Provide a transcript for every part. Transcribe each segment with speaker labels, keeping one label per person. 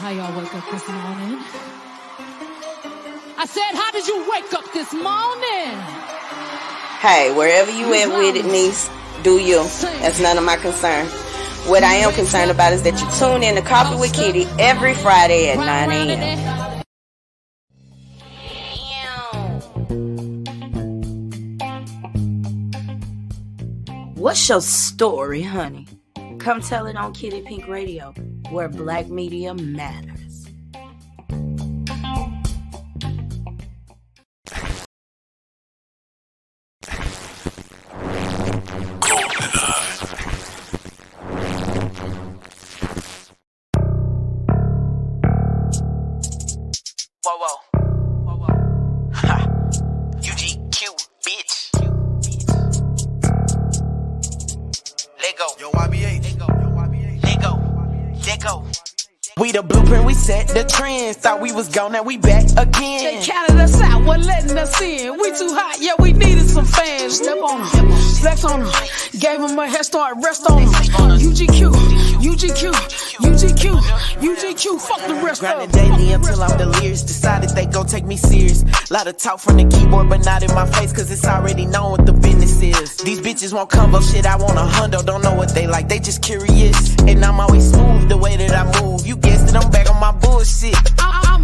Speaker 1: How y'all wake up this morning? I said, how did you wake up this morning?
Speaker 2: Hey, wherever you at with it, niece, do you. That's none of my concern. What I am concerned about is that you tune in to Coffee with Kitty every Friday at 9 a.m. What's your story, honey? Come tell it on Kitty Pink Radio, where black media matters.
Speaker 3: Thought we was gone, now we back again.
Speaker 1: They counted us out, wasn't letting us in. We too hot, yeah, we needed some fans. Step on them, flex on them. Gave them a head start, rest on them. UGQ, UGQ, UGQ, UGQ, fuck the rest
Speaker 3: Grinding daily until I'm delirious. Decided they gon' take me serious. Lot of talk from the keyboard, but not in my face, cause it's already known what the business is. These bitches want combo shit, I want a hundo. Don't know what they like, they just curious. And I'm always smooth the way that I move. You guessed it, I'm back on my bullshit.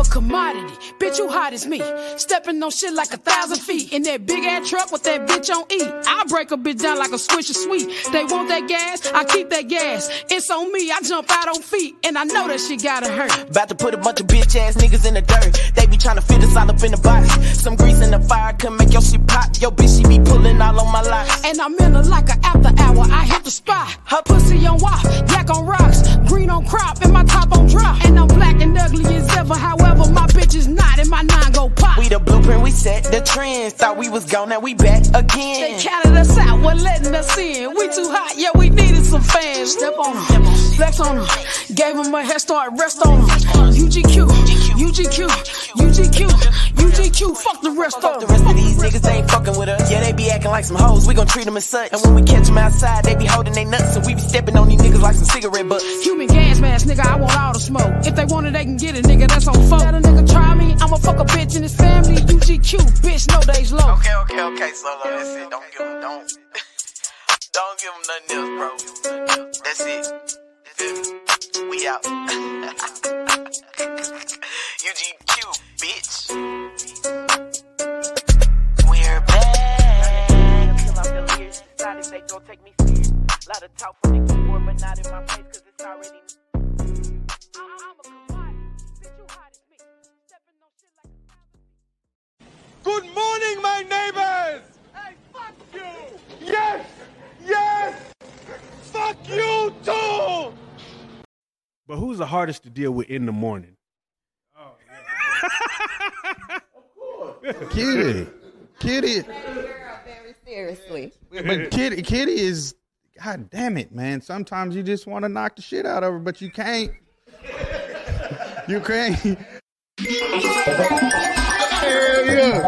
Speaker 1: Commodity, bitch, you hot as me. Stepping on shit like a thousand feet. In that big ass truck with that bitch on E. I break a bitch down like a swish of sweet. They want that gas, I keep that gas. It's on me, I jump out on feet. And I know that shit gotta hurt.
Speaker 3: About to put a bunch of bitch ass niggas in the dirt. They be tryna fit us all up in the box. Some grease in the fire can make your shit pop. Yo, bitch, she be pulling all on my locks.
Speaker 1: And I'm in her like an after hour. I hit the spot. Her pussy on wop, yak on rocks, green on crop, and my top on drop. And I'm black and ugly as ever. However, my bitch is not, and my nine go pop.
Speaker 3: We the blueprint, we set the trends. Thought we was gone, now we back again.
Speaker 1: They counted us out, wasn't letting us in. We too hot, yeah, we needed some fans. Step on them, flex on them. Gave them a head start, rest on them. UGQ, UGQ, UGQ, UGQ, fuck the rest
Speaker 3: Fuck
Speaker 1: of
Speaker 3: the
Speaker 1: them.
Speaker 3: rest of these niggas ain't fucking with us. Yeah, they be acting like some hoes. We gon' treat them as such. And when we catch them outside, they be holding they nuts. so we be stepping on these niggas like some cigarette butts.
Speaker 1: Human gas mask, nigga, I want all the smoke. If they want it, they can get it, nigga, that's on phone. Let a nigga try me, I'ma fuck a bitch in his family. UGQ, bitch, no days low.
Speaker 3: Okay, okay, okay, solo. That's it. Don't give them, don't. Don't give them nothing else, bro. That's it. We out. UGQ, bitch. We're back. Serious. Lot of talk from the keyboard, but not in my face, cause it's already.
Speaker 1: A a
Speaker 4: Good morning, my neighbors! Hey, fuck you! Yes! Yes! Fuck you too!
Speaker 5: But who's the hardest to deal with in the morning? Oh yeah. of course.
Speaker 6: Kitty. Kitty.
Speaker 7: Very seriously.
Speaker 6: But Kitty Kitty is God damn it, man. Sometimes you just want to knock the shit out of her, but you can't. You can't. Hell yeah,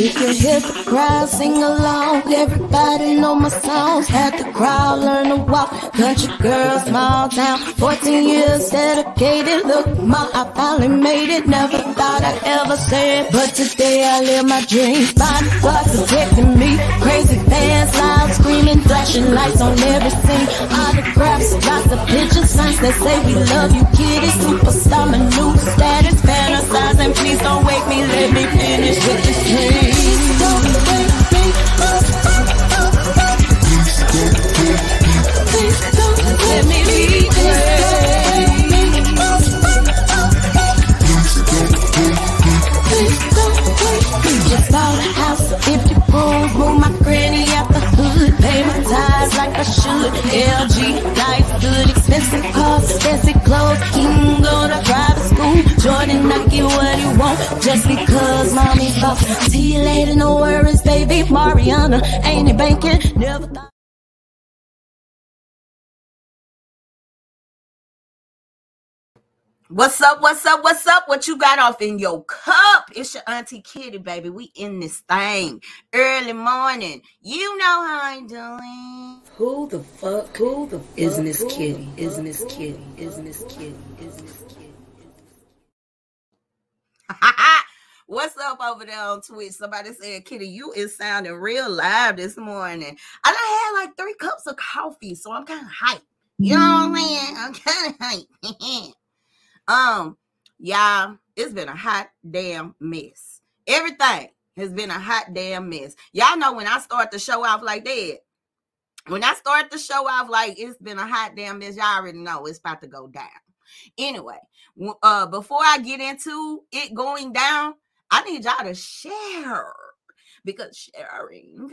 Speaker 8: You can hear the crowd sing along. Everybody know my songs. Had the crowd learn to walk. Country girl, small town. 14 years dedicated. Look, ma, I finally made it. Never thought I'd ever say it. But today I live my dreams. Bodyguard protecting me. Crazy fans, loud screaming. Flashing lights on every scene. Autographs, lots of pictures. Signs that say we love you, kitty. Superstar, my new status. Fantasizing, please don't wake me. Let me finish with this dream. Please don't wake me. Please don't wake me. Please don't me. Just bought a house, 50 rooms, move my granny out the hood, pay my tithes like I should. LG, life good, expensive cars, expensive clothes. He can go to private school, Jordan, I just because mommy thought. See you later, no worries, baby. Mariana, ain't it banking? Never thought.
Speaker 2: What's up? What's up? What's up? What you got off in your cup? It's your auntie Kitty, baby. We in this thing early morning. You know how I'm doing. Who the fuck? Who the fuck is Miss Kitty? Is Miss Kitty? Is Miss Kitty? Is Miss Kitty?
Speaker 9: What's up over there on Twitch? Somebody said, Kitty, you is sounding real live this morning. I done had like three cups of coffee, so I'm kind of hyped. You know what I'm saying? I'm kind of hyped. um, y'all, it's been a hot damn mess. Everything has been a hot damn mess. Y'all know when I start to show off like that, when I start to show off like it's been a hot damn mess, y'all already know it's about to go down. Anyway, uh, before I get into it going down, I need y'all to share because sharing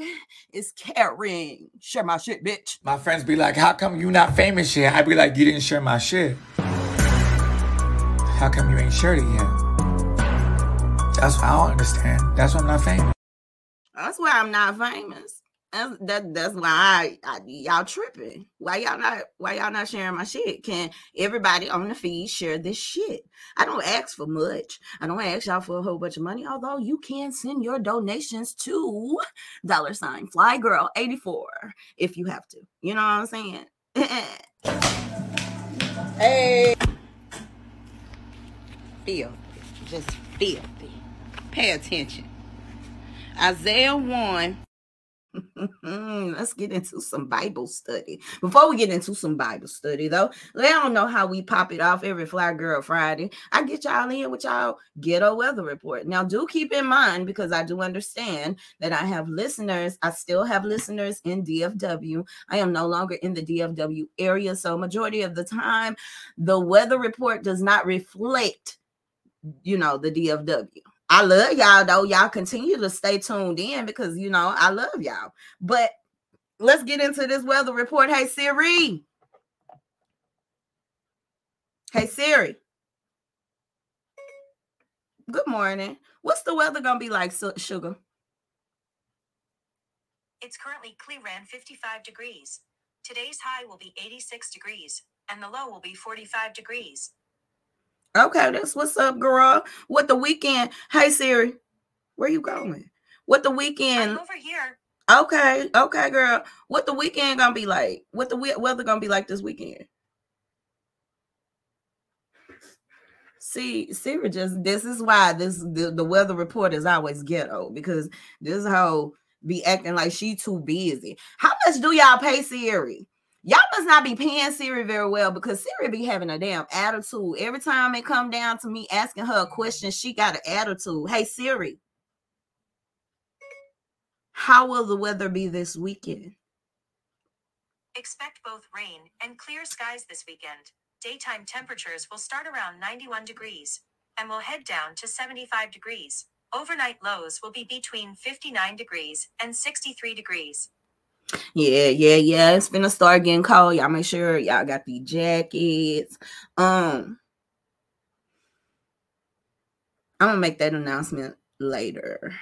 Speaker 9: is caring. Share my shit, bitch.
Speaker 10: My friends be like, "How come you not famous yet?" I be like, "You didn't share my shit. How come you ain't shared it yet?" That's what I don't understand. That's why I'm not famous.
Speaker 9: That's why I'm not famous. That's that, that's why I, I y'all tripping. Why y'all not why y'all not sharing my shit? Can everybody on the feed share this shit? I don't ask for much. I don't ask y'all for a whole bunch of money, although you can send your donations to dollar sign fly girl 84 if you have to. You know what I'm saying? hey. Feel. Just feel. Pay attention. Isaiah 1 Let's get into some Bible study. Before we get into some Bible study, though, they don't know how we pop it off every Fly Girl Friday. I get y'all in with y'all ghetto weather report. Now, do keep in mind because I do understand that I have listeners. I still have listeners in DFW. I am no longer in the DFW area, so majority of the time, the weather report does not reflect, you know, the DFW. I love y'all though. Y'all continue to stay tuned in because you know I love y'all. But let's get into this weather report. Hey Siri. Hey Siri. Good morning. What's the weather gonna be like, sugar?
Speaker 11: It's currently clear and 55 degrees. Today's high will be 86 degrees, and the low will be 45 degrees.
Speaker 9: Okay, that's what's up, girl. What the weekend? Hey Siri, where you going? What the weekend?
Speaker 11: I'm over here.
Speaker 9: Okay, okay, girl. What the weekend gonna be like? What the weather gonna be like this weekend? See, Siri just this is why this the, the weather report is always ghetto because this hoe be acting like she too busy. How much do y'all pay Siri? Y'all must not be paying Siri very well because Siri be having a damn attitude. Every time it come down to me asking her a question, she got an attitude. Hey Siri, how will the weather be this weekend?
Speaker 11: Expect both rain and clear skies this weekend. Daytime temperatures will start around 91 degrees and will head down to 75 degrees. Overnight lows will be between 59 degrees and 63 degrees.
Speaker 9: Yeah, yeah, yeah. It's gonna start getting cold. Y'all make sure y'all got the jackets. Um, I'm gonna make that announcement later.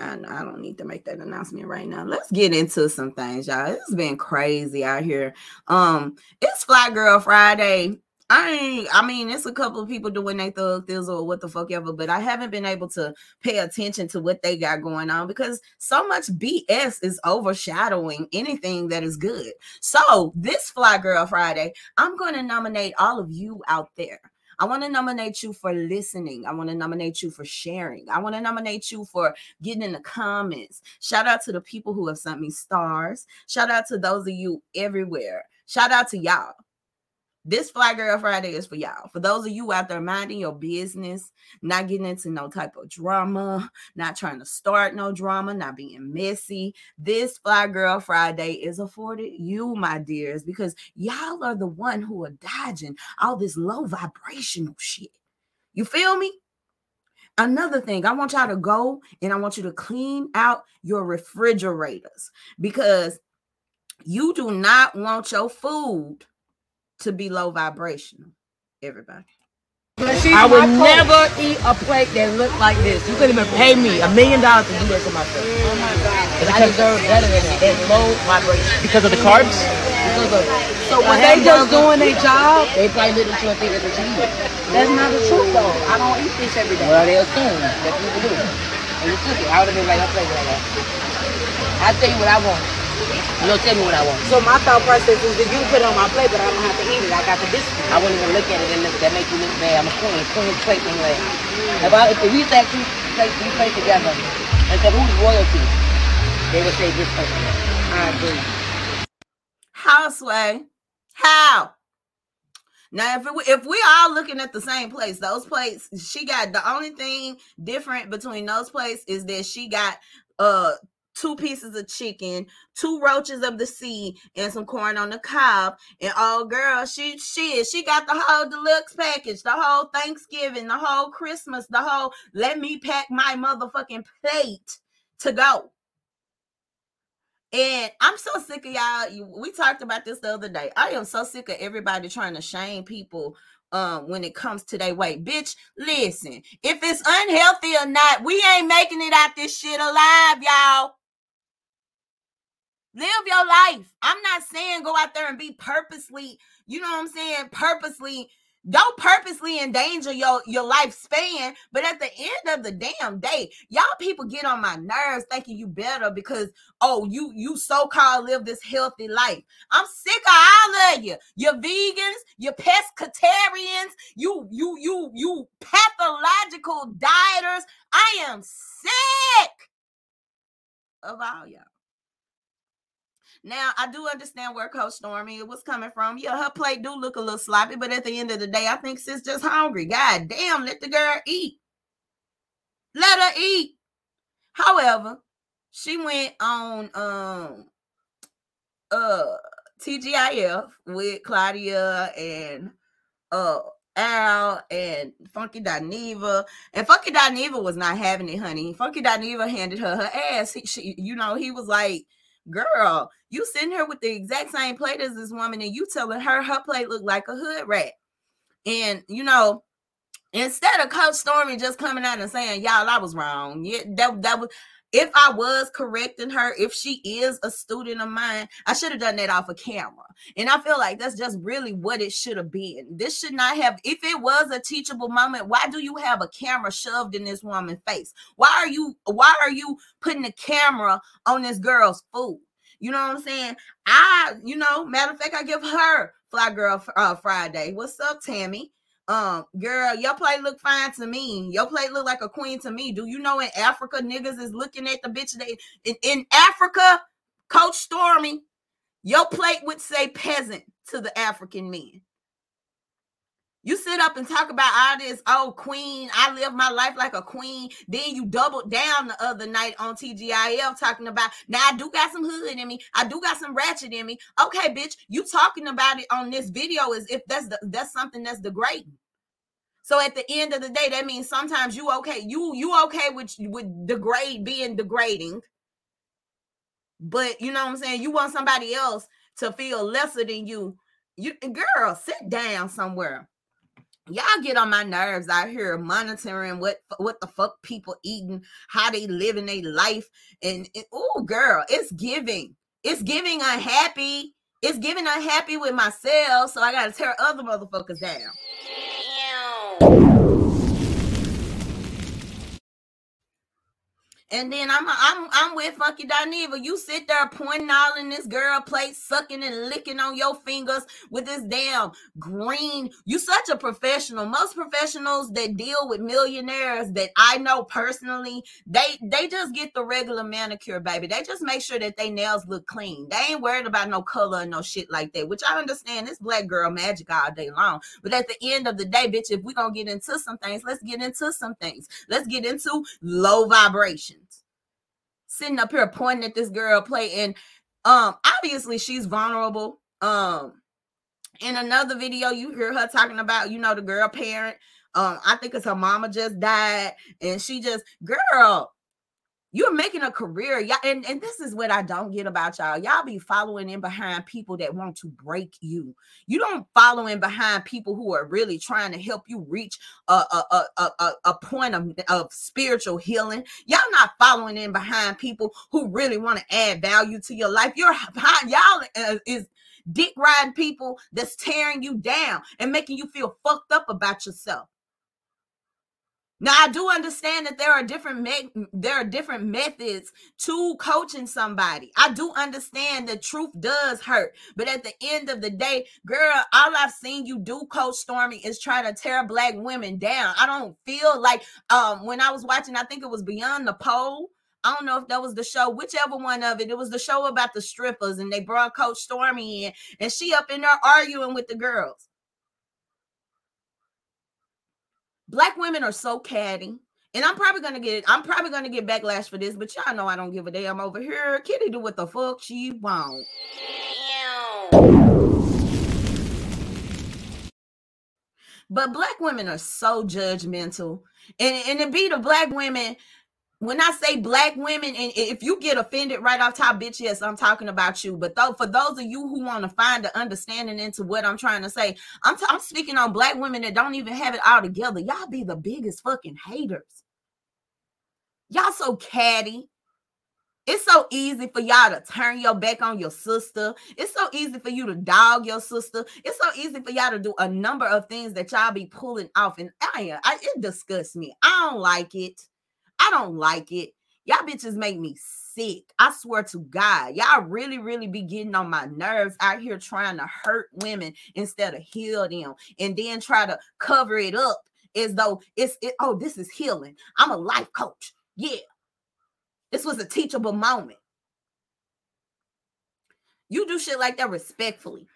Speaker 9: And I don't need to make that announcement right now. Let's get into some things, y'all. It's been crazy out here. Um, it's Fly Girl Friday. I ain't, I mean, it's a couple of people doing their thug things or what the fuck ever, but I haven't been able to pay attention to what they got going on because so much BS is overshadowing anything that is good. So, this Fly Girl Friday, I'm going to nominate all of you out there. I want to nominate you for listening. I want to nominate you for sharing. I want to nominate you for getting in the comments. Shout out to the people who have sent me stars. Shout out to those of you everywhere. Shout out to y'all. This Fly Girl Friday is for y'all. For those of you out there minding your business, not getting into no type of drama, not trying to start no drama, not being messy. This Fly Girl Friday is afforded you, my dears, because y'all are the one who are dodging all this low vibrational shit. You feel me? Another thing, I want y'all to go and I want you to clean out your refrigerators because you do not want your food to be low vibrational. Everybody.
Speaker 12: I would never eat a plate that looked like this. You couldn't even pay me a million dollars to do that to myself. Oh my God. I deserve better than that. That's low vibration.
Speaker 13: Because of the carbs?
Speaker 12: Because of, so when they just doing their job, they probably listen to and think it's a cheese. That's not the truth though. I don't eat fish every day. Well, they assume that people do. And you cook it. I would have been like, I'll play like that. I'll tell you what I want.
Speaker 14: Don't tell me what I want.
Speaker 12: So my thought process is if you put it on my plate, but I don't have to eat it, I got the biscuit.
Speaker 14: I wouldn't even look at it and look, that make you look bad. I'm a queen. Queen plate anyway. If, I, if we stack two plates, we play together and said who's royalty, they would say this person.
Speaker 12: I agree.
Speaker 9: How sway? How? Now, if it, if we all looking at the same place, those plates, she got the only thing different between those plates is that she got uh two pieces of chicken, two roaches of the sea, and some corn on the cob. And oh girl, she she she got the whole deluxe package, the whole Thanksgiving, the whole Christmas, the whole let me pack my motherfucking plate to go. And I'm so sick of y'all. We talked about this the other day. I am so sick of everybody trying to shame people um when it comes to their weight. Bitch, listen, if it's unhealthy or not, we ain't making it out this shit alive, y'all. Live your life. I'm not saying go out there and be purposely, you know what I'm saying? Purposely, don't purposely endanger your, your lifespan. But at the end of the damn day, y'all people get on my nerves thinking you better because oh, you you so-called live this healthy life. I'm sick of all of you. You're vegans, you're pescatarians, you you you you pathological dieters. I am sick of all y'all. Now I do understand where Coach Stormy was coming from. Yeah, her plate do look a little sloppy, but at the end of the day, I think sis just hungry. God damn, let the girl eat. Let her eat. However, she went on um uh TGIF with Claudia and uh Al and Funky Dineva. And Funky Dineva was not having it, honey. Funky Dineva handed her her ass. He, she, you know, he was like, girl, you sitting here with the exact same plate as this woman, and you telling her her plate looked like a hood rat. And you know, instead of Coach Stormy just coming out and saying, Y'all, I was wrong. Yeah, that, that was if I was correcting her, if she is a student of mine, I should have done that off of camera. And I feel like that's just really what it should have been. This should not have, if it was a teachable moment, why do you have a camera shoved in this woman's face? Why are you why are you putting a camera on this girl's food? You know what I'm saying? I, you know, matter of fact, I give her Fly Girl uh, Friday. What's up, Tammy? Um, girl, your plate look fine to me. Your plate look like a queen to me. Do you know in Africa niggas is looking at the bitch they in, in Africa, Coach Stormy, your plate would say peasant to the African men. You sit up and talk about all this, oh, queen, I live my life like a queen. Then you doubled down the other night on TGIF talking about, now I do got some hood in me. I do got some ratchet in me. Okay, bitch, you talking about it on this video as if that's the, that's something that's degrading. So at the end of the day, that means sometimes you okay, you you okay with with degrade being degrading. But you know what I'm saying? You want somebody else to feel lesser than you. You girl, sit down somewhere y'all get on my nerves out here monitoring what what the fuck people eating how they living their life and, and oh girl it's giving. It's giving unhappy. It's giving unhappy with myself so i gotta tear other motherfuckers down And then I'm I'm I'm with Funky Dineva. You sit there pointing all in this girl plate, sucking and licking on your fingers with this damn green. You such a professional. Most professionals that deal with millionaires that I know personally, they they just get the regular manicure, baby. They just make sure that they nails look clean. They ain't worried about no color and no shit like that. Which I understand. This black girl magic all day long. But at the end of the day, bitch, if we gonna get into some things, let's get into some things. Let's get into low vibrations sitting up here pointing at this girl playing. um obviously she's vulnerable um in another video you hear her talking about you know the girl parent um i think it's her mama just died and she just girl you're making a career y'all and, and this is what i don't get about y'all. Y'all be following in behind people that want to break you. You don't follow in behind people who are really trying to help you reach a a, a, a, a point of, of spiritual healing. Y'all not following in behind people who really want to add value to your life. You're behind y'all is, is dick riding people that's tearing you down and making you feel fucked up about yourself Now I do understand that there are different me- there are different methods to coaching somebody. I do understand the truth does hurt, but at the end of the day, girl, all I've seen you do, Coach Stormy, is try to tear black women down. I don't feel like um when I was watching, I think it was Beyond the Pole. I don't know if that was the show, whichever one of it. It was the show about the strippers, and they brought Coach Stormy in, and she up in there arguing with the girls. Black women are so catty. And I'm probably gonna get I'm probably gonna get backlash for this, but y'all know I don't give a damn over here. Kitty do what the fuck she want. But black women are so judgmental. And, and it be the black women when I say black women, and if you get offended right off top, bitch, yes, I'm talking about you. But though, for those of you who want to find the understanding into what I'm trying to say, I'm, t- I'm speaking on black women that don't even have it all together. Y'all be the biggest fucking haters. Y'all so catty. It's so easy for y'all to turn your back on your sister. It's so easy for you to dog your sister. It's so easy for y'all to do a number of things that y'all be pulling off. And I, I it disgusts me. I don't like it. I don't like it. Y'all bitches make me sick. I swear to God, y'all really, really be getting on my nerves out here trying to hurt women instead of heal them, and then try to cover it up as though it's it. Oh, this is healing. I'm a life coach. Yeah, this was a teachable moment. You do shit like that respectfully.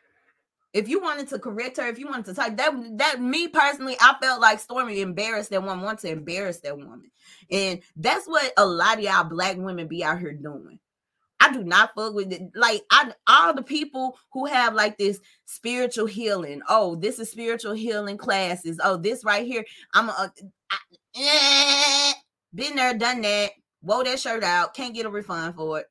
Speaker 9: If you wanted to correct her, if you wanted to talk, that that me personally, I felt like Stormy embarrassed that one, want to embarrass that woman. And that's what a lot of y'all black women be out here doing. I do not fuck with it. Like I all the people who have like this spiritual healing. Oh, this is spiritual healing classes. Oh, this right here. I'm a, I, eh, been there, done that. Wore that shirt out. Can't get a refund for it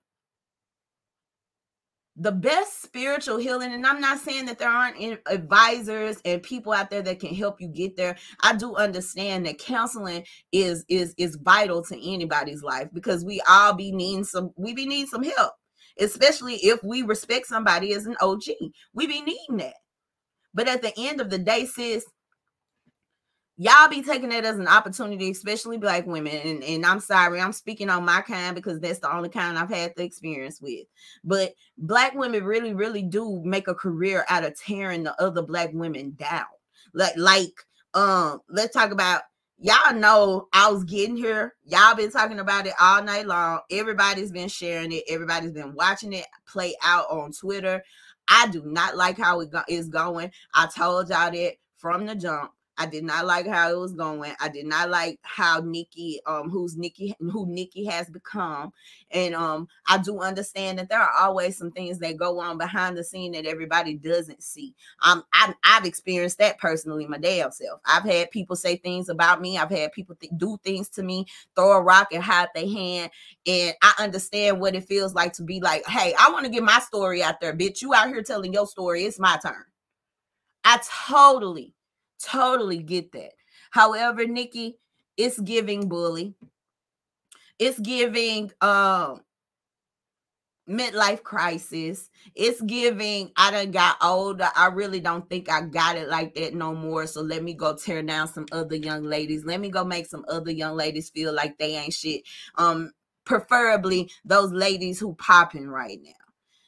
Speaker 9: the best spiritual healing and i'm not saying that there aren't advisors and people out there that can help you get there. I do understand that counseling is is is vital to anybody's life because we all be needing some we be needing some help especially if we respect somebody as an og we be needing that. But at the end of the day sis y'all be taking that as an opportunity, especially black women. And, and I'm sorry, I'm speaking on my kind because that's the only kind I've had the experience with. But black women really, really do make a career out of tearing the other black women down. Like, like, um, let's talk about y'all know I was getting here. Y'all been talking about it all night long. Everybody's been sharing it. Everybody's been watching it play out on Twitter. I do not like how it go- is going. I told y'all that from the jump. I did not like how it was going. I did not like how Nicki, um, who's Nicki, who Nicki has become. And um, I do understand that there are always some things that go on behind the scene that everybody doesn't see. Um, I've, I've experienced that personally, my damn self. I've had people say things about me. I've had people th- do things to me, throw a rock and hide their hand. And I understand what it feels like to be like, hey, I want to get my story out there, bitch. You out here telling your story. It's my turn. I totally Totally get that. However, Nicki, it's giving bully. It's giving um midlife crisis. It's giving, I done got older. I really don't think I got it like that no more. So let me go tear down some other young ladies. Let me go make some other young ladies feel like they ain't shit. Um, preferably those ladies who popping right now.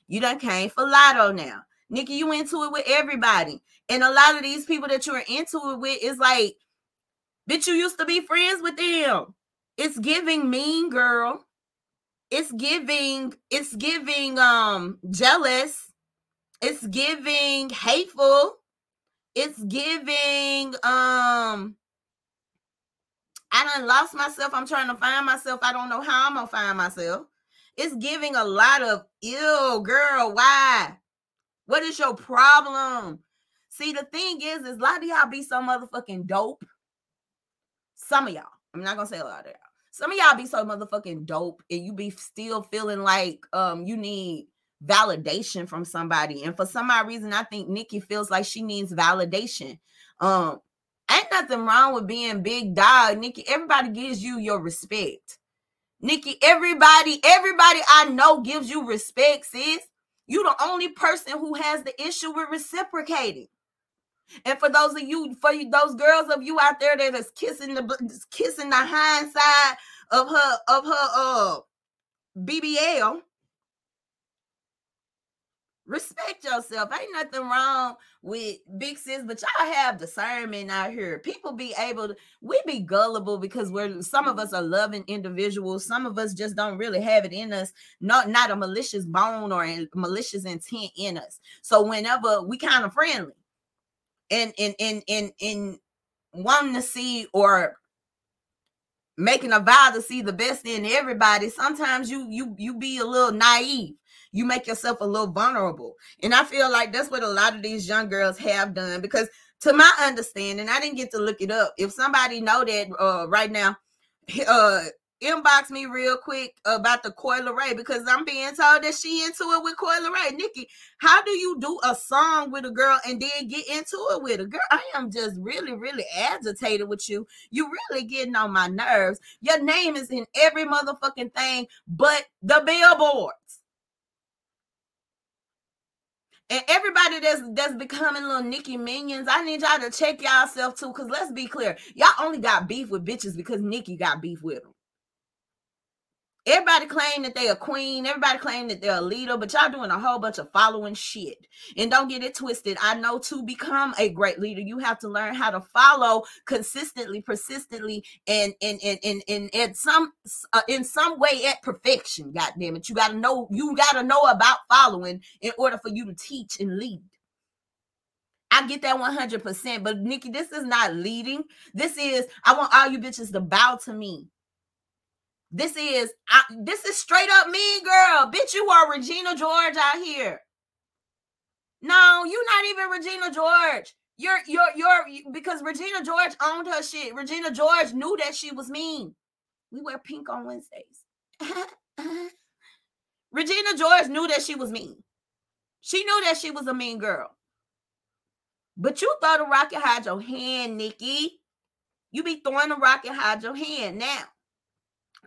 Speaker 9: You done came for Latto now. Nicki, you into it with everybody. And a lot of these people that you're into it with is like, bitch, you used to be friends with them. It's giving mean girl. It's giving, it's giving um jealous. It's giving hateful. It's giving um I done lost myself. I'm trying to find myself. I don't know how I'm gonna find myself. It's giving a lot of ill girl. Why? What is your problem? See, the thing is, is a lot of y'all be so motherfucking dope. Some of y'all, I'm not gonna say a lot of y'all. Some of y'all be so motherfucking dope, and you be still feeling like um you need validation from somebody. And for some odd reason, I think Nicki feels like she needs validation. Um, ain't nothing wrong with being big dog, Nicki. Everybody gives you your respect. Nicki, everybody, everybody I know gives you respect, sis. You the only person who has the issue with reciprocating. And for those of you, for you, those girls of you out there that is kissing the kissing the hind side of her of her uh BBL, respect yourself. Ain't nothing wrong with big sis, but y'all have discernment out here. People be able to, we be gullible because we're some of us are loving individuals. Some of us just don't really have it in us, not not a malicious bone or malicious intent in us. So whenever we kind of friendly and in in in in wanting to see or making a vow to see the best in everybody, sometimes you you you be a little naive you make yourself a little vulnerable. And I feel like that's what a lot of these young girls have done because to my understanding, I didn't get to look it up. If somebody know that uh, right now, uh, inbox me real quick about the Coi Leray because I'm being told that she into it with Coi Leray. Nicki, how do you do a song with a girl and then get into it with a girl? I am just really, really agitated with you. You really getting on my nerves. Your name is in every motherfucking thing but the billboards. And everybody that's that's becoming little Nicki minions, I need y'all to check y'all too. Cause let's be clear, y'all only got beef with bitches because Nicki got beef with them. Everybody claim that they a queen. Everybody claim that they're a leader, but y'all doing a whole bunch of following shit. And don't get it twisted. I know to become a great leader, you have to learn how to follow consistently, persistently, and and and and, and, and some uh, in some way at perfection. God damn it, you gotta know. You gotta know about following in order for you to teach and lead. I get that 100%. But Nicki, this is not leading. This is, I want all you bitches to bow to me. This is I, this is straight up mean girl. Bitch, you are Regina George out here. No, you're not even Regina George. You're you're you're because Regina George owned her shit. Regina George knew that she was mean. We wear pink on Wednesdays. Regina George knew that she was mean. She knew that she was a mean girl. But you throw the rocket hide your hand, Nicki. You be throwing the rocket hide your hand now.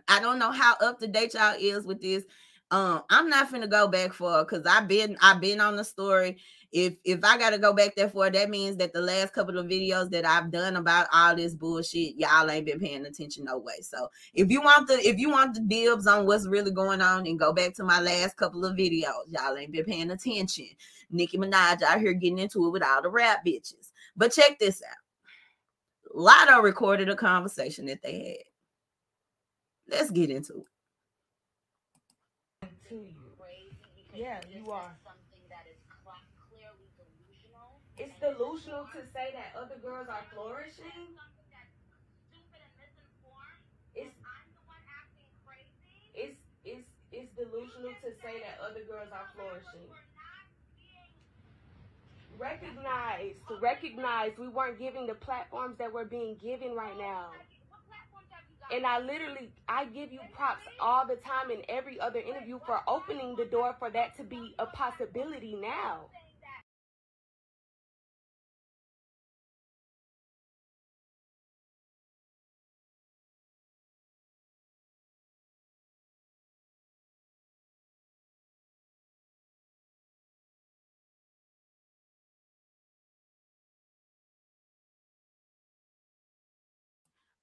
Speaker 9: I don't know how up to date y'all is with this. Um, I'm not gonna go back for because I've been I've been on the story. If if I gotta go back there for that means that the last couple of videos that I've done about all this bullshit, y'all ain't been paying attention no way. So if you want the if you want the dibs on what's really going on, and go back to my last couple of videos, y'all ain't been paying attention. Nicki Minaj out here getting into it with all the rap bitches. But check this out. Latto recorded a conversation that they had. Let's get into it.
Speaker 15: Yeah, you are. It's delusional to say that other girls are flourishing. It's, it's, it's, it's delusional to say that other girls are flourishing. Recognize, recognize we weren't giving the platforms that we're being given right now. And I literally, I give you props all the time in every other interview for opening the door for that to be a possibility now.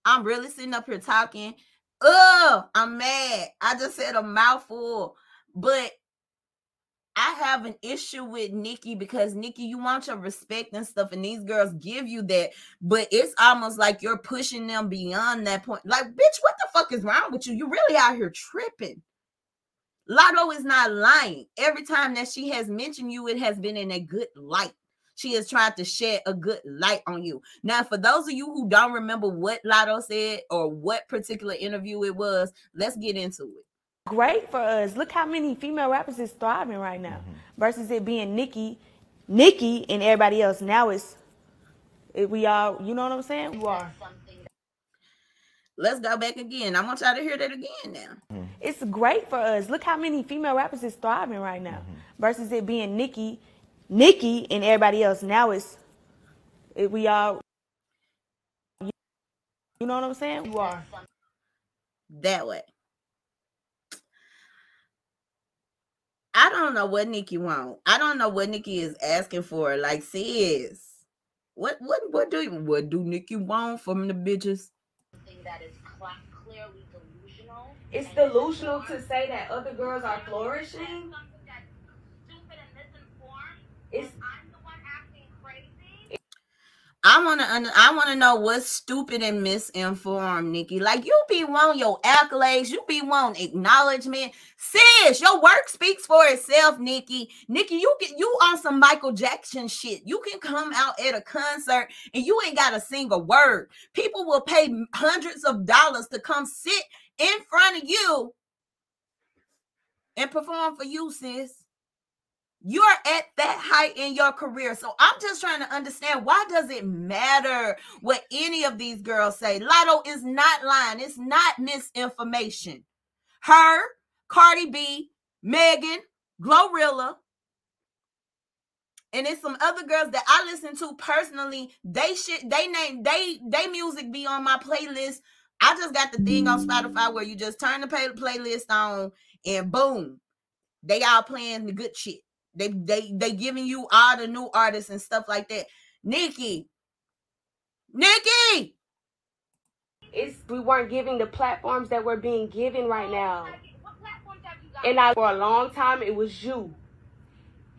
Speaker 9: I'm really sitting up here talking. Oh, I'm mad. I just said a mouthful, but I have an issue with Nicki because Nicki, you want your respect and stuff, and these girls give you that, but it's almost like you're pushing them beyond that point. Like, bitch, what the fuck is wrong with you? You really out here tripping. Latto is not lying. Every time that she has mentioned you, it has been in a good light. She has tried to shed a good light on you. Now, for those of you who don't remember what Latto said or what particular interview it was, let's get into it.
Speaker 15: Great for us. Look how many female rappers is thriving right now mm-hmm. versus it being Nicki, Nicki, and everybody else. Now it's it, we all, you know what I'm saying? You are.
Speaker 9: Let's go back again. I want y'all to hear that again now.
Speaker 15: Mm-hmm. It's great for us. Look how many female rappers is thriving right now mm-hmm. versus it being Nicki, Nicki and everybody else. Now it's it, we all. You know what I'm saying?
Speaker 9: You are that way. I don't know what Nicki want. I don't know what Nicki is asking for. Like, sis, What what what do you what do Nicki want from the bitches?
Speaker 16: That is cl- clearly delusional.
Speaker 15: It's delusional to say that other girls are flourishing. It's
Speaker 9: I wanna I wanna know what's stupid and misinformed, Nicki. Like you be want your accolades, you be want acknowledgement. Sis, your work speaks for itself, Nicki. Nicki, you get you on some Michael Jackson shit. You can come out at a concert and you ain't got a word. People will pay hundreds of dollars to come sit in front of you and perform for you, sis. You're at that height in your career. So I'm just trying to understand why does it matter what any of these girls say? Latto is not lying. It's not misinformation. Her, Cardi B, Megan, Glorilla, and it's some other girls that I listen to personally. They shit, they name, they they music be on my playlist. I just got the thing on Spotify where you just turn the play, playlist on and boom, they all playing the good shit. They they they giving you all the new artists and stuff like that. Nicki, Nicki,
Speaker 15: it's we weren't giving the platforms that we're being given right now. And I for a long time it was you.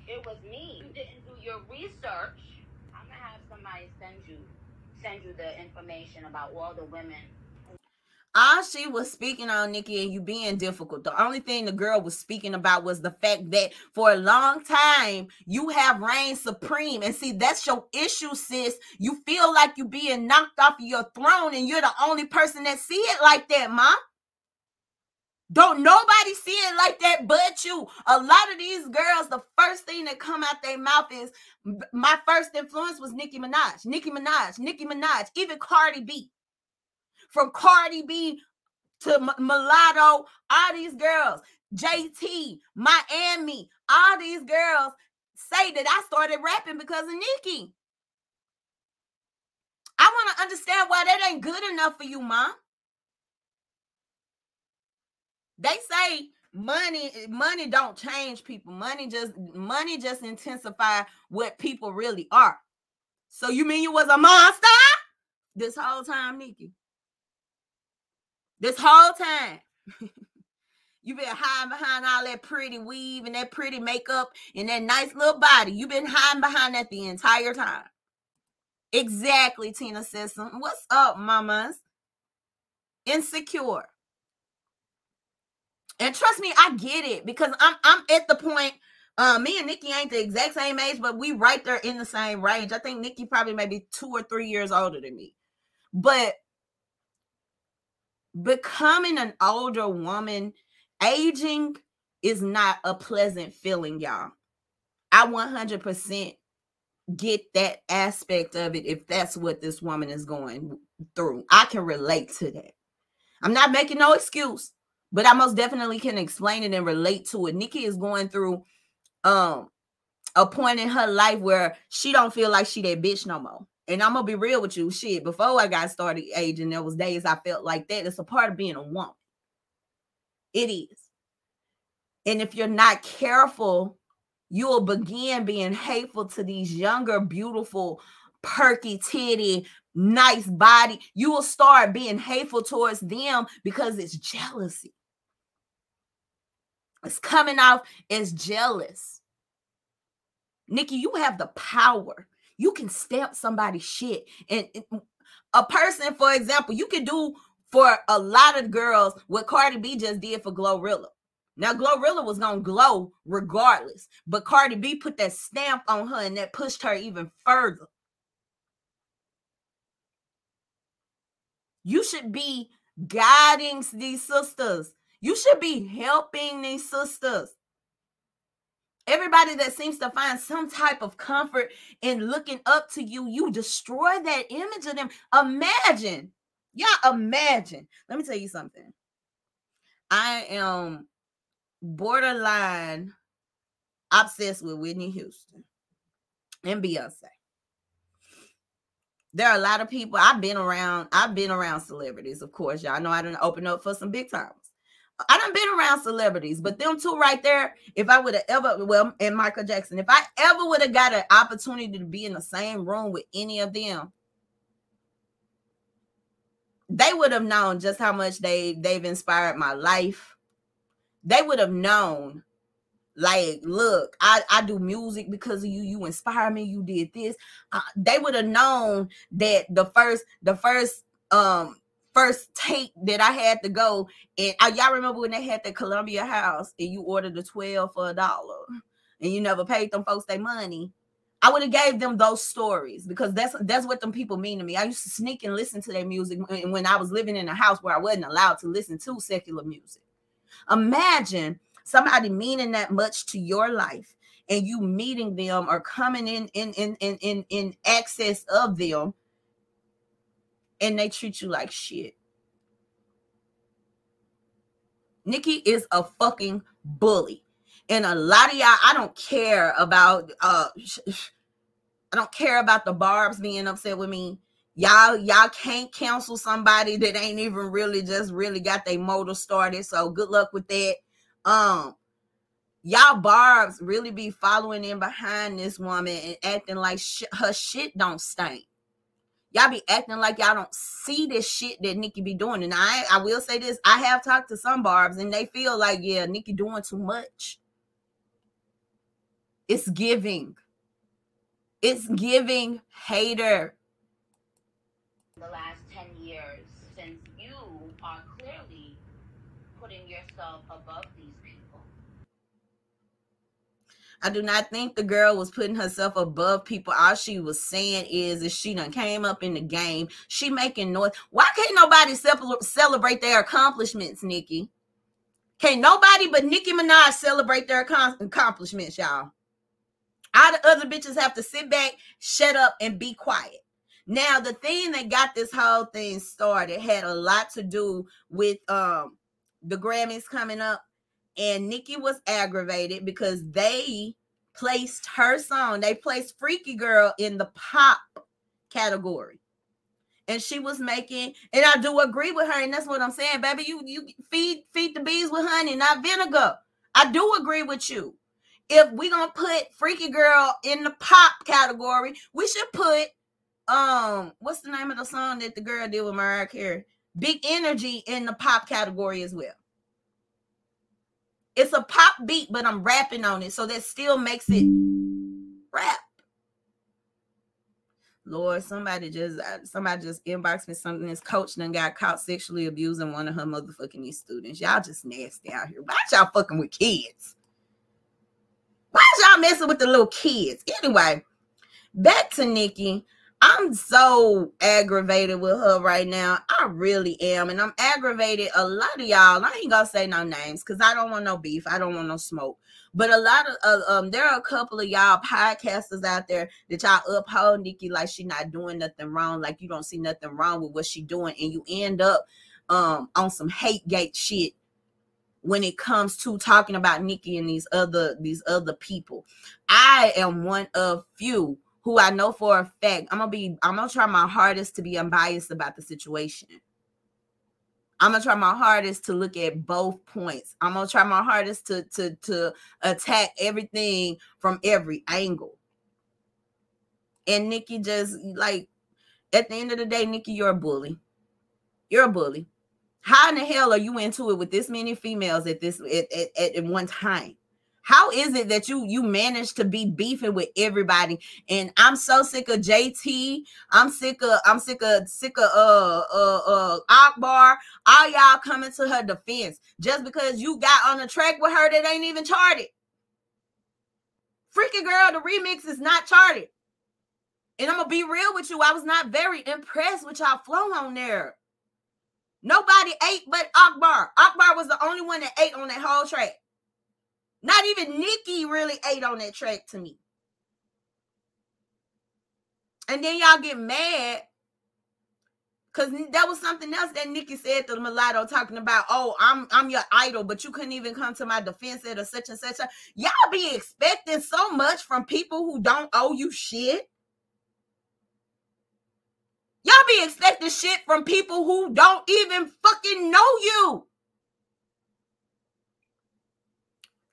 Speaker 16: It was me. You didn't do your research. I'm gonna have somebody send you send you the information about all the women
Speaker 9: all she was speaking on Nicki and you being difficult. The only thing the girl was speaking about was the fact that for a long time you have reigned supreme. And see, that's your issue, sis. You feel like you're being knocked off of your throne, and you're the only person that see it like that, ma. Don't nobody see it like that but you. A lot of these girls, the first thing that come out their mouth is my first influence was Nicki Minaj, Nicki Minaj, Nicki Minaj, even Cardi B from Cardi B to M- Mulatto, all these girls, JT, Miami, all these girls say that I started rapping because of Nicki. I want to understand why that ain't good enough for you, mom. They say money money don't change people. Money just money just intensify what people really are. So you mean you was a monster this whole time, Nicki? This whole time. You've been hiding behind all that pretty weave and that pretty makeup and that nice little body. You've been hiding behind that the entire time. Exactly, Tina says What's up, mamas? Insecure. And trust me, I get it because I'm I'm at the point. Uh, me and Nicki ain't the exact same age, but we right there in the same range. I think Nicki probably maybe two or three years older than me. But becoming an older woman, aging is not a pleasant feeling, y'all. I 100% get that aspect of it if that's what this woman is going through. I can relate to that. I'm not making no excuse, but I most definitely can explain it and relate to it. Nicki is going through um a point in her life where she don't feel like she that bitch no more. And I'm gonna be real with you, shit. Before I got started aging, there was days I felt like that. It's a part of being a woman. It is. And if you're not careful, you will begin being hateful to these younger, beautiful, perky titty, nice body. You will start being hateful towards them because it's jealousy. It's coming off as jealous. Nicki, you have the power you can stamp somebody's shit. And mm, a person, for example, you can do for a lot of girls what Cardi B just did for Glorilla. Now, Glorilla was gonna glow regardless, but Cardi B put that stamp on her and that pushed her even further. You should be guiding these sisters. You should be helping these sisters. Everybody that seems to find some type of comfort in looking up to you, you destroy that image of them. Imagine, yeah, imagine. Let me tell you something. I am borderline obsessed with Whitney Houston and Beyonce. There are a lot of people I've been around. I've been around celebrities, of course. Y'all know I didn't open up for some big times. I done been around celebrities, but them two right there, if I would have ever, well, and Michael Jackson, if I ever would have got an opportunity to be in the same room with any of them, they would have known just how much they they've inspired my life. They would have known, like, look, I I do music because of you. You inspire me. You did this. Uh, they would have known that the first the first um first tape that I had to go and uh, y'all remember when they had the Columbia House and you ordered the 12 for a dollar and you never paid them folks their money. I would have gave them those stories because that's that's what them people mean to me. I used to sneak and listen to their music when, when I was living in a house where I wasn't allowed to listen to secular music. Imagine somebody meaning that much to your life and you meeting them or coming in in in in in, in access of them and they treat you like shit. Nicki is a fucking bully. And a lot of y'all, I don't care about uh I don't care about the barbs being upset with me. Y'all, y'all can't counsel somebody that ain't even really just really got their motor started. So good luck with that. Um, y'all barbs really be following in behind this woman and acting like sh- her shit don't stink. Y'all be acting like y'all don't see this shit that Nicki be doing. And I, I will say this: I have talked to some barbs, and they feel like, yeah, Nicki doing too much. It's giving. It's giving hater.
Speaker 16: The last 10 years, since you are clearly putting yourself above these people.
Speaker 9: I do not think the girl was putting herself above people. All she was saying is, is she done came up in the game. She making noise. Why can't nobody celebrate their accomplishments, Nicki? Can't nobody but Nicki Minaj celebrate their accomplishments, y'all. All the other bitches have to sit back, shut up, and be quiet. Now, the thing that got this whole thing started had a lot to do with um the Grammys coming up, and Nicki was aggravated because they placed her song, they placed Freaky Girl in the pop category. And she was making, and I do agree with her, and that's what I'm saying, baby. You you feed feed the bees with honey, not vinegar. I do agree with you if we gonna put Freaky Girl in the pop category, we should put um what's the name of the song that the girl did with Mariah Carey? Big Energy in the pop category as well. It's a pop beat, but I'm rapping on it, so that still makes it rap. Lord, somebody just somebody just inboxed me something. This coach done got caught sexually abusing one of her motherfucking students. Y'all just nasty out here. Why y'all fucking with kids? Why y'all messing with the little kids? Anyway, back to Nicki. I'm so aggravated with her right now. I really am. And I'm aggravated. A lot of y'all, I ain't gonna say no names because I don't want no beef. I don't want no smoke. But a lot of uh, um, there are a couple of y'all podcasters out there that y'all uphold Nicki like she not doing nothing wrong, like you don't see nothing wrong with what she doing, and you end up um on some hate gate shit when it comes to talking about Nicki and these other these other people. I am one of few who I know for a fact I'm gonna be I'm gonna try my hardest to be unbiased about the situation. I'm gonna try my hardest to look at both points. I'm gonna try my hardest to to to attack everything from every angle. And Nicki just like at the end of the day, Nicki, you're a bully. You're a bully. How in the hell are you into it with this many females at this at, at, at one time? How is it that you you managed to be beefing with everybody? And I'm so sick of JT. I'm sick of I'm sick of sick of uh uh uh Akbar. All y'all coming to her defense just because you got on the track with her that ain't even charted. Freaky girl, the remix is not charted. And I'm gonna be real with you. I was not very impressed with y'all flow on there. Nobody ate but Akbar. Akbar was the only one that ate on that whole track. Not even Nicki really ate on that track to me. And then y'all get mad because that was something else that Nicki said to the Mulatto talking about, oh, I'm I'm your idol, but you couldn't even come to my defense at a such and such. A... Y'all be expecting so much from people who don't owe you shit. Y'all be expecting shit from people who don't even fucking know you.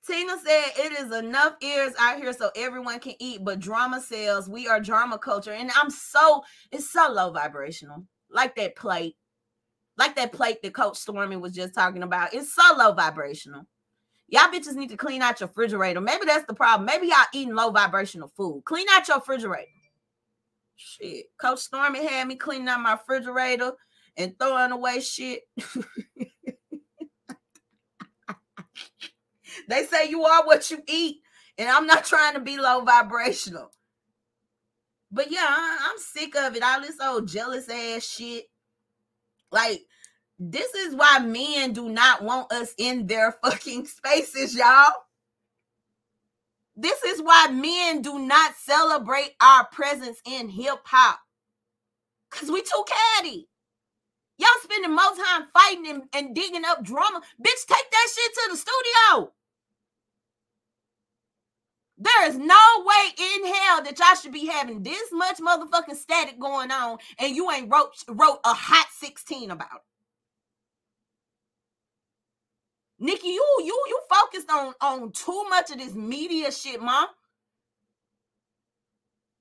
Speaker 9: Tina said it is enough ears out here so everyone can eat, but drama sells. We are drama culture. And I'm so, it's so low vibrational. Like that plate. Like that plate that Coach Stormy was just talking about. It's so low vibrational. Y'all bitches need to clean out your refrigerator. Maybe that's the problem. Maybe y'all eating low vibrational food. Clean out your refrigerator. Shit. Coach Stormy had me cleaning out my refrigerator and throwing away shit. they say you are what you eat, and I'm not trying to be low vibrational. But yeah, I, am sick of it. All this old jealous ass shit. Like, this is why men do not want us in their fucking spaces, y'all. This is why men do not celebrate our presence in hip hop. Cause we too catty. Y'all spending more time fighting and, and digging up drama. Bitch, take that shit to the studio. There is no way in hell that y'all should be having this much motherfucking static going on and you ain't wrote wrote a hot 16 about it. Nicki, you you you focused on on too much of this media shit, mom.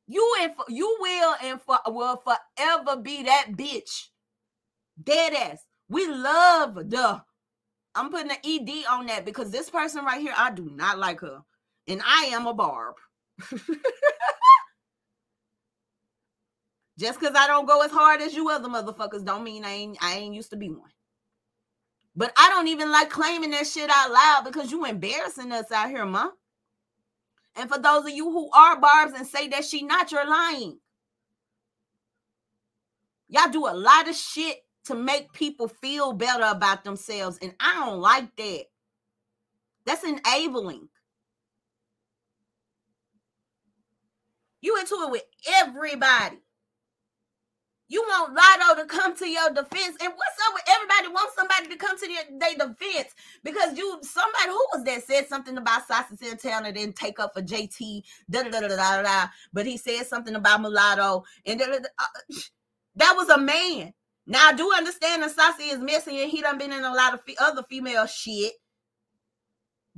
Speaker 9: You and you will and for will forever be that bitch. Dead ass. We love the. I'm putting an ED on that because this person right here, I do not like her, and I am a barb. Just because I don't go as hard as you other motherfuckers, don't mean I ain't I ain't used to be one. But I don't even like claiming that shit out loud because you embarrassing us out here, ma. And for those of you who are barbs and say that she not, you're lying. Y'all do a lot of shit to make people feel better about themselves. And I don't like that. That's enabling. You into it with everybody. You want Latto to come to your defense. And what's up with everybody wants somebody to come to their, their defense? Because you somebody who was that said something about Saucy Santana didn't take up for JT, da da da da da da. But he said something about mulatto, and da, da, da, uh, that was a man. Now I do understand that Saucy is missing, and he done been in a lot of fe- other female shit.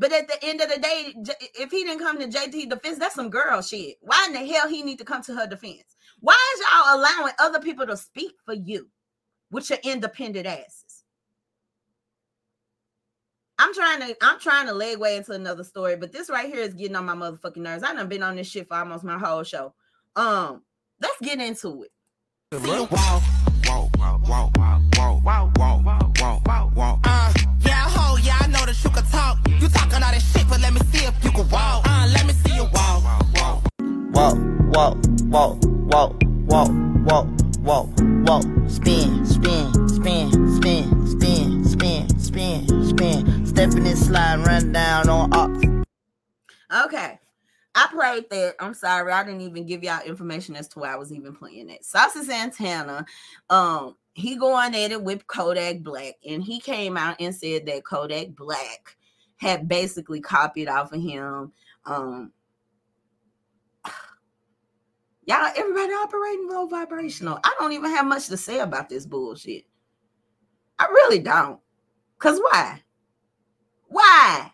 Speaker 9: But at the end of the day, if he didn't come to JT defense, that's some girl shit. Why in the hell he need to come to her defense? Why is y'all allowing other people to speak for you with your independent asses? I'm trying to I'm trying to leg way into another story, but this right here is getting on my motherfucking nerves. I done been on this shit for almost my whole show. Um, let's get into it. Uh, Walk, walk, walk, walk, walk, walk, walk, walk. Spin, spin, spin, spin, spin, spin, spin, spin. Stepping and slide, run down on ox. Okay. I played that. I'm sorry, I didn't even give y'all information as to why I was even playing it. Saucy Santana, um, he going at it with Kodak Black, and he came out and said that Kodak Black had basically copied off of him. Um, Y'all, everybody operating low vibrational. I don't even have much to say about this bullshit. I really don't. Cause why? Why?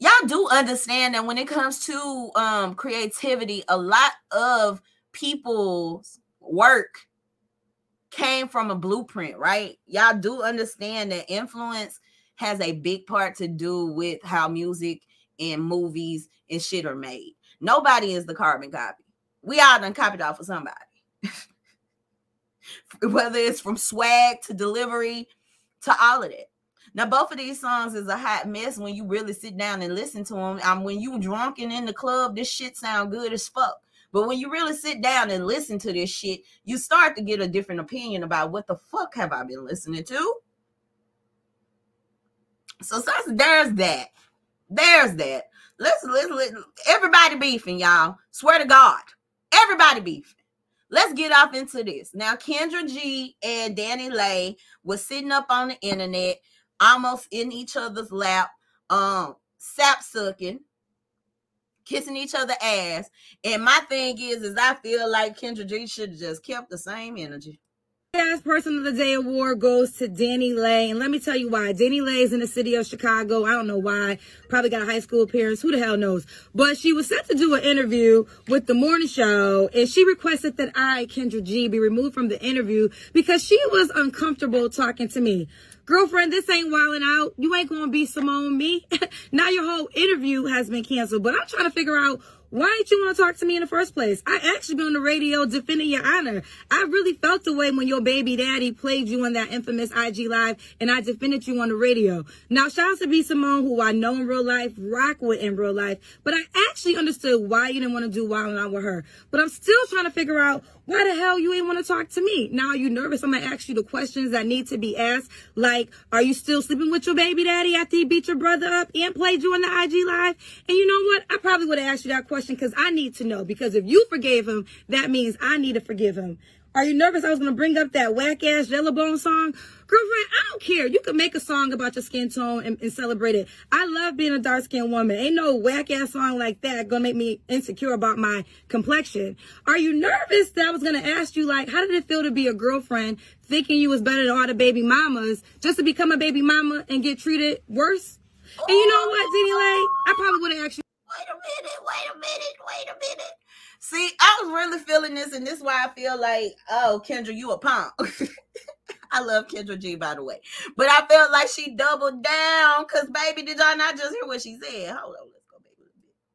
Speaker 9: Y'all do understand that when it comes to um creativity, a lot of people's work came from a blueprint, right? Y'all do understand that influence has a big part to do with how music and movies and shit are made. Nobody is the carbon copy we all done copied off of somebody. Whether it's from swag to delivery to all of it. Now, both of these songs is a hot mess when you really sit down and listen to them. Um, when you drunk and in the club, this shit sound good as fuck. But when you really sit down and listen to this shit, you start to get a different opinion about what the fuck have I been listening to. So, so there's that. There's that. Let's, let's, let everybody beefing, y'all. Swear to God. Everybody beefing. Let's get off into this. Now, Kendra G and DaniLeigh was sitting up on the internet, almost in each other's lap, um, sap sucking, kissing each other ass. And my thing is, is I feel like Kendra G should have just kept the same energy.
Speaker 17: Ass Person of the Day award goes to DaniLeigh. And let me tell you why. DaniLeigh is in the city of Chicago. I don't know why. Probably got a high school appearance. Who the hell knows? But she was set to do an interview with the morning show. And she requested that I, Kendra G, be removed from the interview because she was uncomfortable talking to me. Girlfriend, this ain't wilding out. You ain't gonna be Simone me. now your whole interview has been canceled. But I'm trying to figure out why didn't you want to talk to me in the first place? I actually been on the radio defending your honor. I really felt the way when your baby daddy played you on that infamous IG live and I defended you on the radio. Now, shout out to B Simone, who I know in real life, rock with in real life, but I actually understood why you didn't want to do Wild and Out with her. But I'm still trying to figure out why the hell you ain't want to talk to me? Now, are you nervous? I'm to ask you the questions that need to be asked. Like, are you still sleeping with your baby daddy after he beat your brother up and played you on the IG live? And you know what? I probably would have asked you that question because I need to know. Because if you forgave him, that means I need to forgive him. Are you nervous I was to bring up that whack ass Bone song? Girlfriend, I don't care. You can make a song about your skin tone and, and celebrate it. I love being a dark skinned woman. Ain't no whack ass song like that gonna make me insecure about my complexion. Are you nervous that I was gonna ask you, like, how did it feel to be a girlfriend thinking you was better than all the baby mamas just to become a baby mama and get treated worse? And you know what, Diddy Lay? I probably would have asked you.
Speaker 9: Wait a minute, wait a minute, wait a minute. See, I was really feeling this, and this is why I feel like, oh, Kendra, you a punk. I love Kendra G, by the way. But I felt like she doubled down because, baby, did y'all not just hear what she said? Hold on, let's go, baby.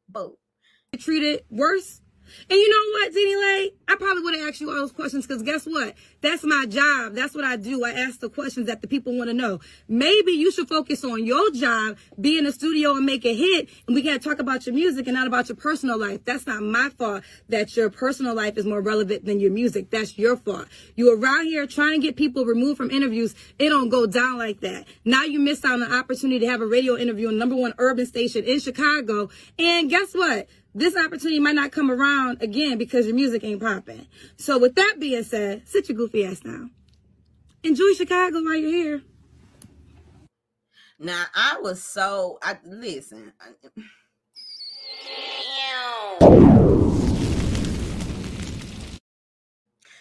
Speaker 9: Boom.
Speaker 17: Treated worse and you know what, DaniLeigh? I probably would have asked you all those questions because guess what? That's my job. That's what I do. I ask the questions that the people want to know. Maybe you should focus on your job, be in the studio and make a hit, and we got to talk about your music and not about your personal life. That's not my fault that your personal life is more relevant than your music. That's your fault. You around here trying to get people removed from interviews. It don't go down like that. Now you missed out on the opportunity to have a radio interview on number one urban station in Chicago. And guess what? This opportunity might not come around again because your music ain't popping. So with that being said, sit your goofy ass down. Enjoy Chicago while you're here.
Speaker 9: Now I was so I listen.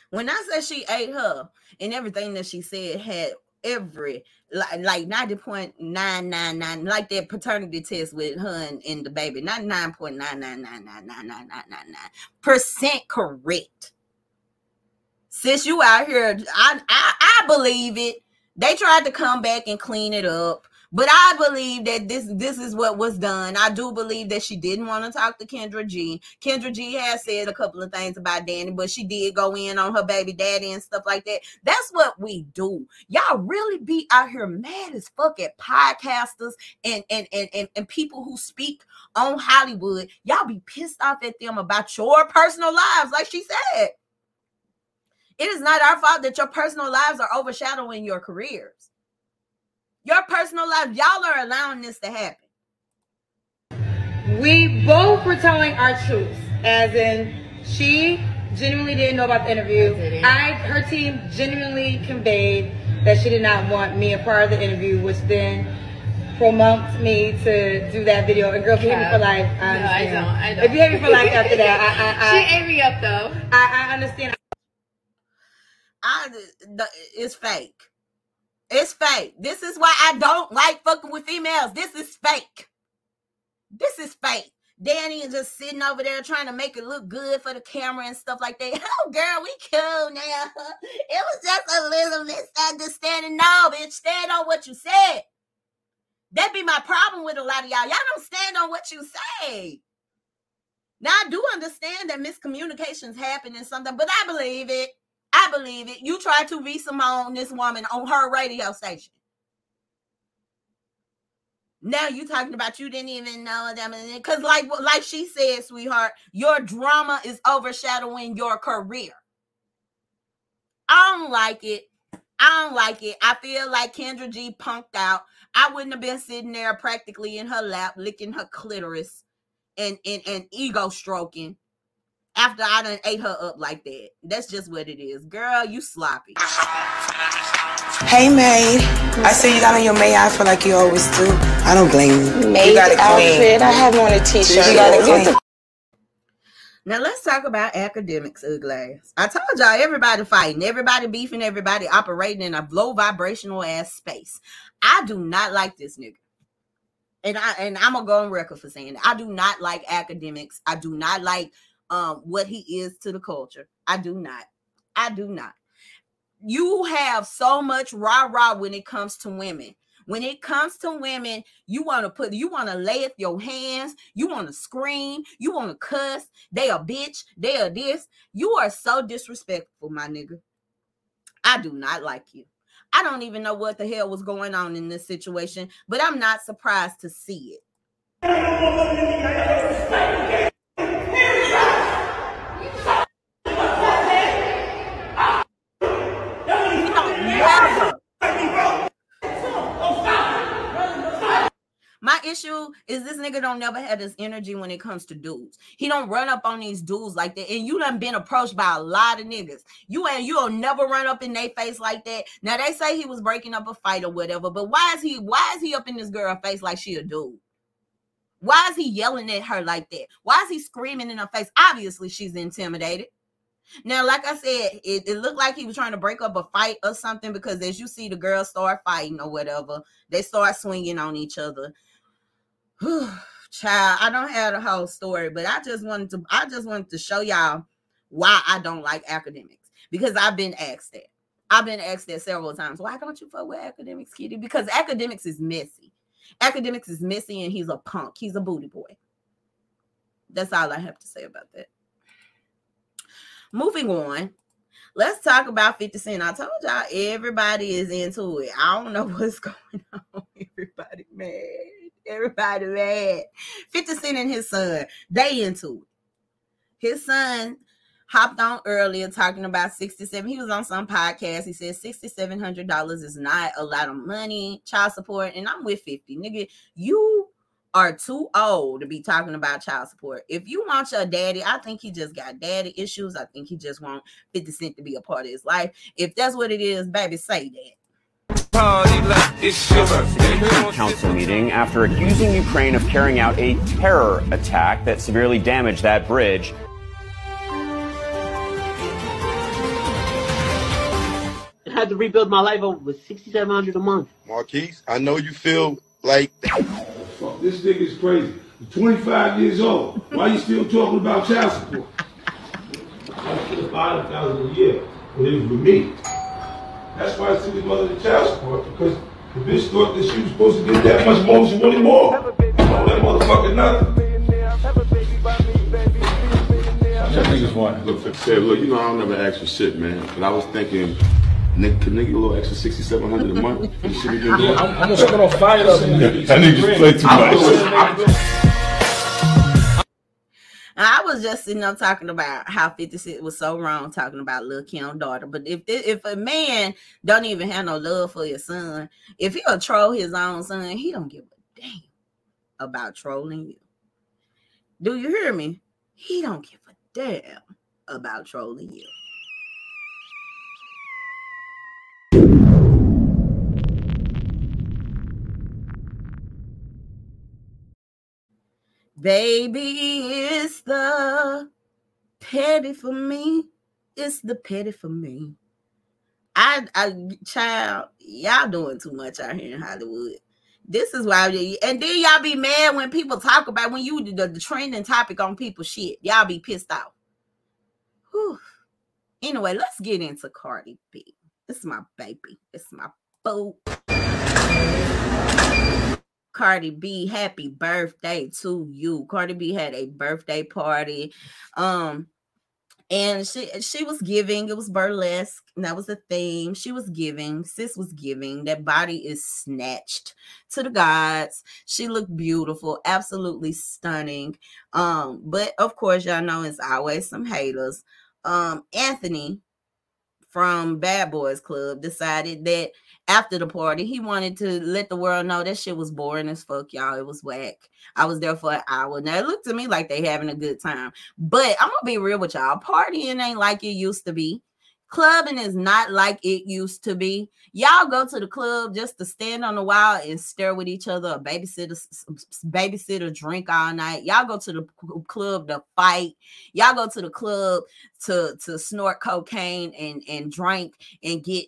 Speaker 9: When I said she ate her and everything that she said had every like like 90.999 like that paternity test with her and, the baby not 9.9999999 percent correct since you out here I, I i believe it they tried to come back and clean it up but I believe that this this is what was done. I do believe that she didn't want to talk to Kendra G. Kendra G has said a couple of things about Dani, but she did go in on her baby daddy and stuff like that. That's what we do. Y'all really be out here mad as fuck at podcasters and and and and, and people who speak on Hollywood. Y'all be pissed off at them about your personal lives, like she said. It is not our fault that your personal lives are overshadowing your careers. Your personal life, y'all are allowing this to happen.
Speaker 17: We both were telling our truths, as in she genuinely didn't know about the interview. I, her team genuinely conveyed that she did not want me a part of the interview, which then prompted me to do that video. And girl, if you hate me for life, I
Speaker 18: no, I don't. I don't.
Speaker 17: If you hate me for life after that, I, I,
Speaker 18: I she ate me up though.
Speaker 17: I, I understand.
Speaker 9: I, it's fake. It's fake. This is why I don't like fucking with females. This is fake. This is fake. Dani is just sitting over there trying to make it look good for the camera and stuff like that. Oh, girl, we cool now. It was just a little misunderstanding. No, bitch, stand on what you said. That be my problem with a lot of y'all. Y'all don't stand on what you say. Now I do understand that miscommunications happen and something, but I believe it. I believe it. You tried to be Simone, this woman, on her radio station. Now you talking about you didn't even know them, because like like she said, sweetheart, your drama is overshadowing your career. I don't like it. I don't like it. I feel like Kendra G punked out. I wouldn't have been sitting there practically in her lap, licking her clitoris and and, and ego stroking after I done ate her up like that. That's just what it is. Girl, you sloppy.
Speaker 19: Hey May, I see you got on your May outfit like you always do. I don't blame you.
Speaker 2: May
Speaker 19: you got it
Speaker 2: outfit. I have on a t-shirt.
Speaker 19: You got it clean.
Speaker 9: Now let's talk about Akademiks, ugly. I told y'all everybody fighting, everybody beefing, everybody operating in a low vibrational ass space. I do not like this nigga. And I and I'm gonna go on record for saying that. I do not like Akademiks. I do not like um what he is to the culture. I do not. I do not. You have so much rah-rah when it comes to women. When it comes to women, you want to put, you want to lay at your hands, you want to scream, you want to cuss. They a bitch, they are this. You are so disrespectful, my nigga. I do not like you. I don't even know what the hell was going on in this situation, but I'm not surprised to see it. My issue is this nigga don't never have this energy when it comes to dudes. He don't run up on these dudes like that. And you done been approached by a lot of niggas. You ain't you'll never run up in their face like that. Now they say he was breaking up a fight or whatever, but why is he why is he up in this girl face like she a dude? Why is he yelling at her like that? Why is he screaming in her face? Obviously, she's intimidated. Now, like I said, it, it, looked like he was trying to break up a fight or something because as you see the girls start fighting or whatever, they start swinging on each other. Child, I don't have the whole story, but I just wanted to I just wanted to show y'all why I don't like Akademiks because I've been asked that. I've been asked that several times. Why don't you fuck with Akademiks, Kitty? Because Akademiks is messy. Akademiks is messy and he's a punk. He's a booty boy. That's all I have to say about that. Moving on. Let's talk about 50 Cent. I told y'all everybody is into it. I don't know what's going on. Everybody mad. Everybody mad. 50 Cent and his son, they into it. His son hopped on earlier talking about 67. He was on some podcast. He said $6,700 is not a lot of money, child support. And I'm with 50. Nigga, you are too old to be talking about child support. If you want your daddy, I think he just got daddy issues. I think he just want 50 Cent to be a part of his life. If that's what it is, baby, say that.
Speaker 18: Council meeting after accusing Ukraine of carrying out a terror attack that severely damaged that bridge.
Speaker 20: I had to rebuild my life over with 6700 a month.
Speaker 21: Marquise, I know you feel like.
Speaker 22: Fuck, this nigga's crazy. He's 25 years old. Why you still talking about child support? I should have 5000 a year, but it was with me. That's why I took his mother to child support, because the bitch thought that she was supposed to get that much more, she wanted more. Oh, that motherfucker nothing.
Speaker 23: That niggas want. Look, said, look, you know I don't never ask for shit, man. But I was thinking, nigga, can nigga get a little extra sixty seven hundred a month for the shit he been doing?
Speaker 22: I'm, I'm gonna start off fired up.
Speaker 23: That nigga just play too much.
Speaker 9: I was just sitting up talking about how 50 Cent was so wrong talking about Lil Kim's daughter. But if if a man don't even have no love for his son, if he'll troll his own son, he don't give a damn about trolling you. Do you hear me? He don't give a damn about trolling you. Baby, it's the petty for me. It's the petty for me. I, I, child, y'all doing too much out here in Hollywood. This is why, and then y'all be mad when people talk about when you the, the trending topic on people shit. Y'all be pissed off. Whew. Anyway, let's get into Cardi B. It's my baby. It's my boo. Cardi B, happy birthday to you. Cardi B had a birthday party. Um, and she she was giving, it was burlesque, and that was the theme. She was giving, sis was giving. That body is snatched to the gods. She looked beautiful, absolutely stunning. Um, but of course, y'all know it's always some haters. Um, Anthony from Bad Boys Club decided that after the party, he wanted to let the world know that shit was boring as fuck, y'all. It was whack. I was there for an hour. Now it looked to me like they having a good time. But I'm gonna be real with y'all. Partying ain't like it used to be. Clubbing is not like it used to be. Y'all go to the club just to stand on the wall and stare with each other, or babysit, a, babysit a drink all night. Y'all go to the club to fight. Y'all go to the club to to snort cocaine and and drink and get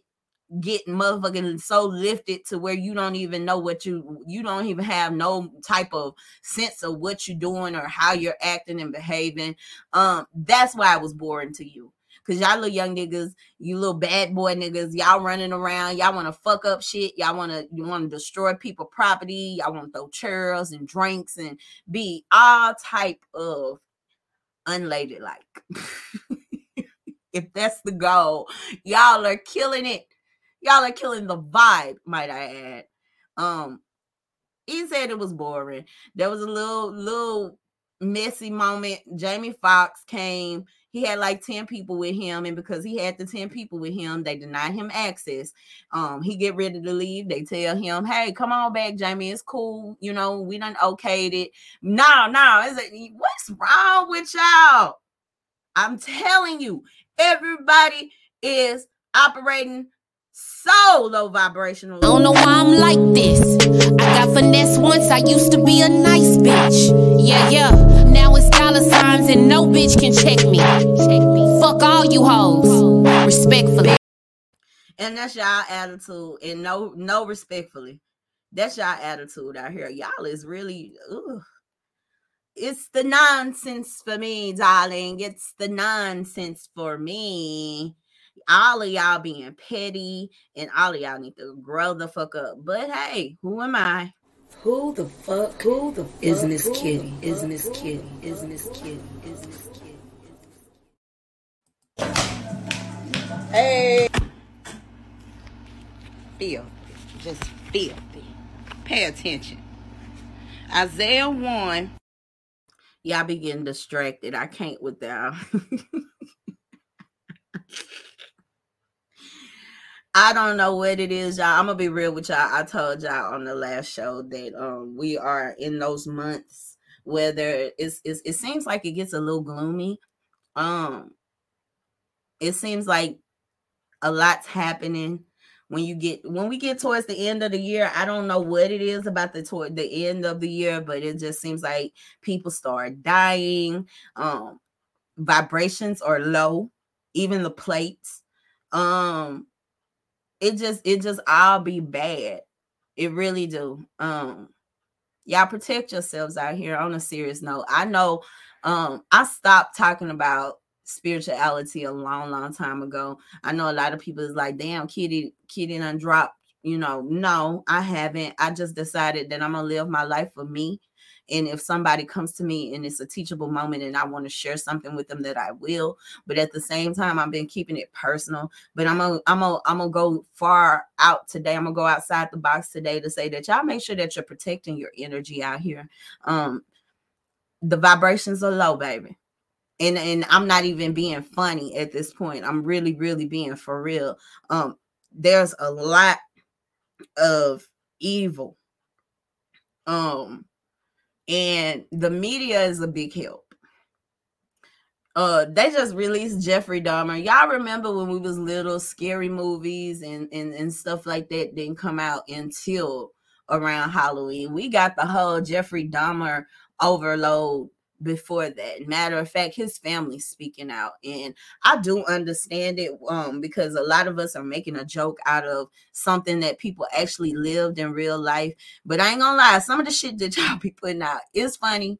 Speaker 9: get motherfucking so lifted to where you don't even know what you you don't even have no type of sense of what you're doing or how you're acting and behaving. Um that's why I was boring to you. Because y'all little young niggas you little bad boy niggas y'all running around y'all want to fuck up shit y'all want to you want to destroy people property y'all want to throw chairs and drinks and be all type of unladylike. If that's the goal. Y'all are killing it Y'all are killing the vibe, might I add. Um, he said it was boring. There was a little little messy moment. Jamie Foxx came. He had like 10 people with him, and because he had the 10 people with him, they denied him access. Um, he get ready to leave. They tell him, Hey, come on back, Jamie. It's cool. You know, we done okayed it. No, no, is it what's wrong with y'all? I'm telling you, everybody is operating so low vibrational.
Speaker 24: I don't know why I'm like this. I got finesse once. I used to be a nice bitch. Yeah, yeah. Now it's dollar signs and no bitch can check me. Check me. Fuck all you hoes. Respectfully.
Speaker 9: And that's y'all attitude. And no, no respectfully. That's y'all attitude out here. Y'all is really ugh. It's the nonsense for me, darling. It's the nonsense for me all of y'all being petty and all of y'all need to grow the fuck up. But hey, who am I?
Speaker 17: Who the fuck? Who the fuck? Isn't this kitty? Isn't this kitty? Isn't this kitty? Isn't this kitty?
Speaker 9: Hey. Feel. Just feel. Pay attention. Isaiah 1. Y'all be getting distracted. I can't with that. I don't know what it is, y'all. I'm gonna be real with y'all. I told y'all on the last show that um we are in those months where there is it, seems like it gets a little gloomy. Um it seems like a lot's happening when you get when we get towards the end of the year i don't know what it is about the toward the end of the year but it just seems like people start dying um vibrations are low even the plates um it just it just all be bad. It really do. Um y'all protect yourselves out here on a serious note. I know um I stopped talking about spirituality a long, long time ago. I know a lot of people is like, damn, kitty, kitty done dropped. You know, no, I haven't. I just decided that I'm gonna live my life for me and if somebody comes to me and it's a teachable moment and I want to share something with them, that I will. But at the same time, I've been keeping it personal. But I'm gonna I'm gonna I'm gonna go far out today. I'm gonna go outside the box today to say that y'all make sure that you're protecting your energy out here. Um, the vibrations are low, baby and and I'm not even being funny at this point. I'm really really being for real. Um there's a lot of evil um and the media is a big help. Uh, they just released Jeffrey Dahmer. Y'all remember when we was little, scary movies and, and and stuff like that didn't come out until around Halloween. We got the whole Jeffrey Dahmer overload before that. Matter of fact, his family speaking out, and I do understand it um, because a lot of us are making a joke out of something that people actually lived in real life. But I ain't gonna lie, some of the shit that y'all be putting out is funny.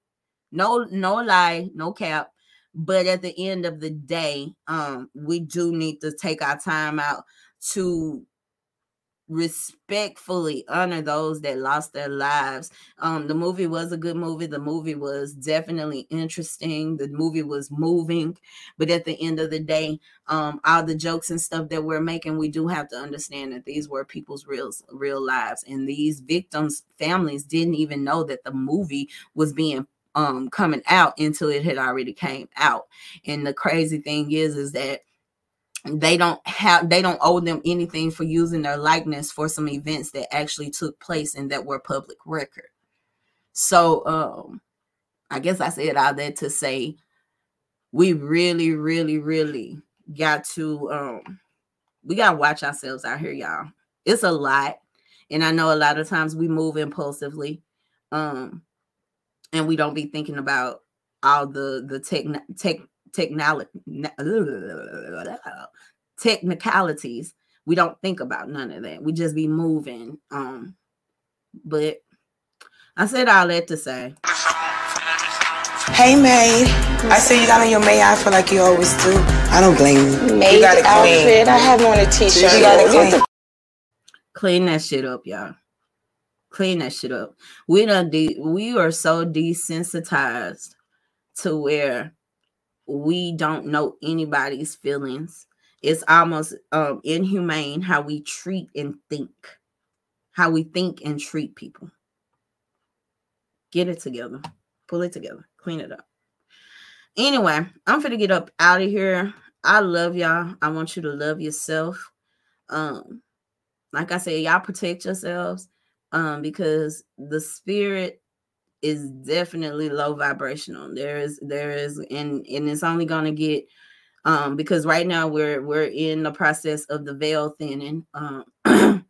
Speaker 9: No, no lie, no cap. But at the end of the day, um, we do need to take our time out to respectfully honor those that lost their lives. Um, the movie was a good movie. The movie was definitely interesting. The movie was moving, but at the end of the day, um, all the jokes and stuff that we're making, we do have to understand that these were people's real real lives, and these victims' families didn't even know that the movie was being um coming out until it had already came out. And the crazy thing is, is that they don't have they don't owe them anything for using their likeness for some events that actually took place and that were public record so um i guess i said all that to say we really really really got to um we gotta watch ourselves out here, y'all. It's a lot. And I know a lot of times we move impulsively. Um and we don't be thinking about all the the tech tech technology technicalities. We don't think about none of that. We just be moving. Um, but I said all that to say.
Speaker 19: Hey, May. I see you got on your May i feel like you always do. I don't blame you.
Speaker 13: May
Speaker 19: you got it
Speaker 13: outfit. I have on a t-shirt.
Speaker 19: You got it clean.
Speaker 9: Clean that shit up, y'all. Clean that shit up. We done de- we are so desensitized to where we don't know anybody's feelings. It's almost um, inhumane how we treat and think, how we think and treat people. Get it together, pull it together, clean it up. Anyway, I'm gonna get up out of here. I love y'all. I want you to love yourself. Um, like I said, y'all protect yourselves um, because the spirit is definitely low vibrational. There is there is and and it's only gonna get um because right now we're we're in the process of the veil thinning. Um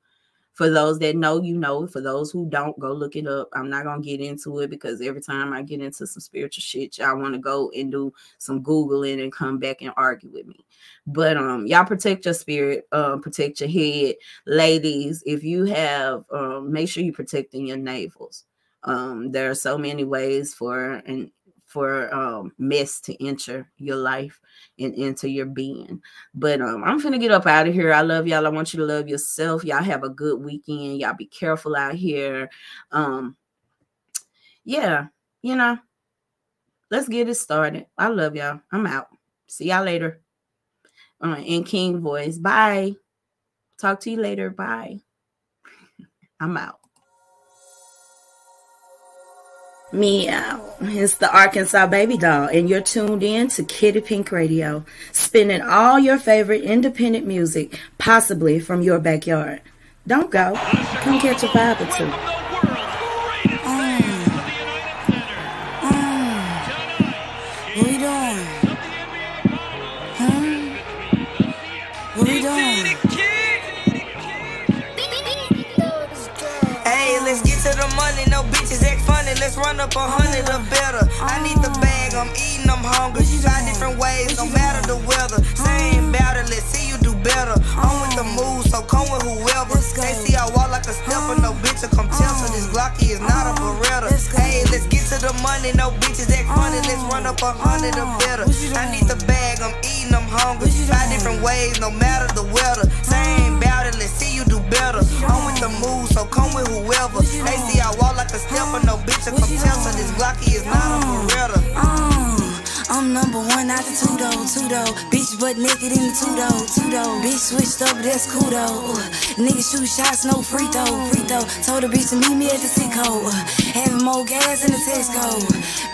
Speaker 9: for those that know, you know, for those who don't, go look it up. I'm not gonna get into it because every time I get into some spiritual shit, y'all want to go and do some googling and come back and argue with me. But um, y'all protect your spirit, um, protect your head, ladies. If you have, um, make sure you're protecting your navels. Um, there are so many ways for and for um mess to enter your life and into your being. But um, I'm gonna get up out of here. I love y'all. I want you to love yourself. Y'all have a good weekend. Y'all be careful out here. Um, yeah, you know, let's get it started. I love y'all. I'm out. See y'all later. Uh, in King voice. Bye. Talk to you later. Bye. I'm out. Meow. Uh, it's the Arkansas Baby Doll, and you're tuned in to Kitty Pink Radio, spinning all your favorite independent music, possibly from your backyard. Don't go. Come catch a vibe or two. Mm. Mm. Mm.
Speaker 25: What we doing? Huh? What we doing?
Speaker 26: Hey, let's get to the money. No bitches act funny. Let's run up a hundred or better. I need the bag. I'm eating. I'm hungry. Try different ways. No matter the weather. Same battle. Better. I'm with the move, so come with whoever. They see I walk like a stepper. No bitch will come tell. So this Glocky is not a Beretta. Hey, let's get to the money. No bitches act funny. Let's run up a hundred or better. I need the bag. I'm eating. I'm hungry. Try different ways. No matter the weather. Same battle. Let's see you do better. I'm with the move, so come with whoever. They see I walk like a stepper. No bitch will come tell. So this Glocky is not a Beretta.
Speaker 25: I'm number one out the two though, two though. Bitch butt naked in the two though, two though. Bitch switched up, that's cool though. Uh, Nigga shoot shots, no free throw, free throw. Told the bitch to meet me at the hole. Uh, having more gas in the Tesco.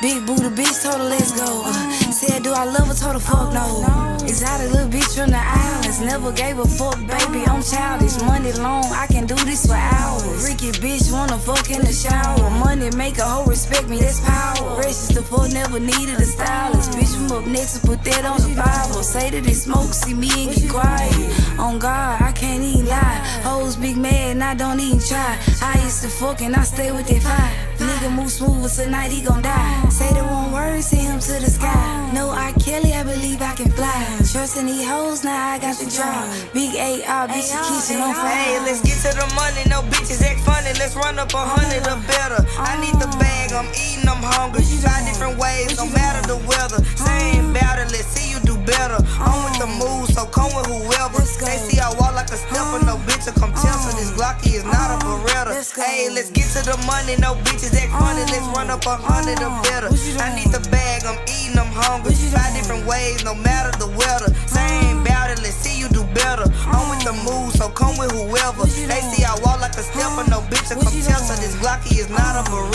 Speaker 25: Big booty bitch told her let's go. Uh, said do I love her? Told her fuck no. Exotic little bitch from the islands. Never gave a fuck, baby. I'm childish. Money long, I can do this for hours. Freaky bitch wanna fuck in the shower. Money make a hoe respect me, that's power. Precious the fuck, never needed a stylist. Bitch from up next to put that on the Bible. Say that they smoke, see me and get quiet. On God, I can't even lie. Hoes big mad and I don't even try. I used to fuck and I stay with that fire. Nigga move smooth, but tonight he gon' die. Say the one word, send him to the sky. No R. Kelly, I believe I can fly. Trust in these hoes, now I got the draw. Big AR, bitch, the kitchen on
Speaker 26: Hey,
Speaker 25: fire.
Speaker 26: let's get to the money. No bitches act funny. Let's run up a hundred or better. I need the bag. I'm eating. I'm hungry. Try different ways. No matter the weather. Same battle. Let's see you do better. I'm with the move, so come with whoever. They see I walk like a stepper. No bitch will come tell. So this Glocky is not a Beretta. Hey, let's get to the money. No bitches act funny. Let's run up a hundred or better. I need the bag. I'm eating. I'm hungry. Try different ways. No matter the weather. Same battle. Let's see you do better. I'm with the move, so come with whoever. They see I walk like a stepper. No bitch will come tell. So this Glocky is not a Beretta.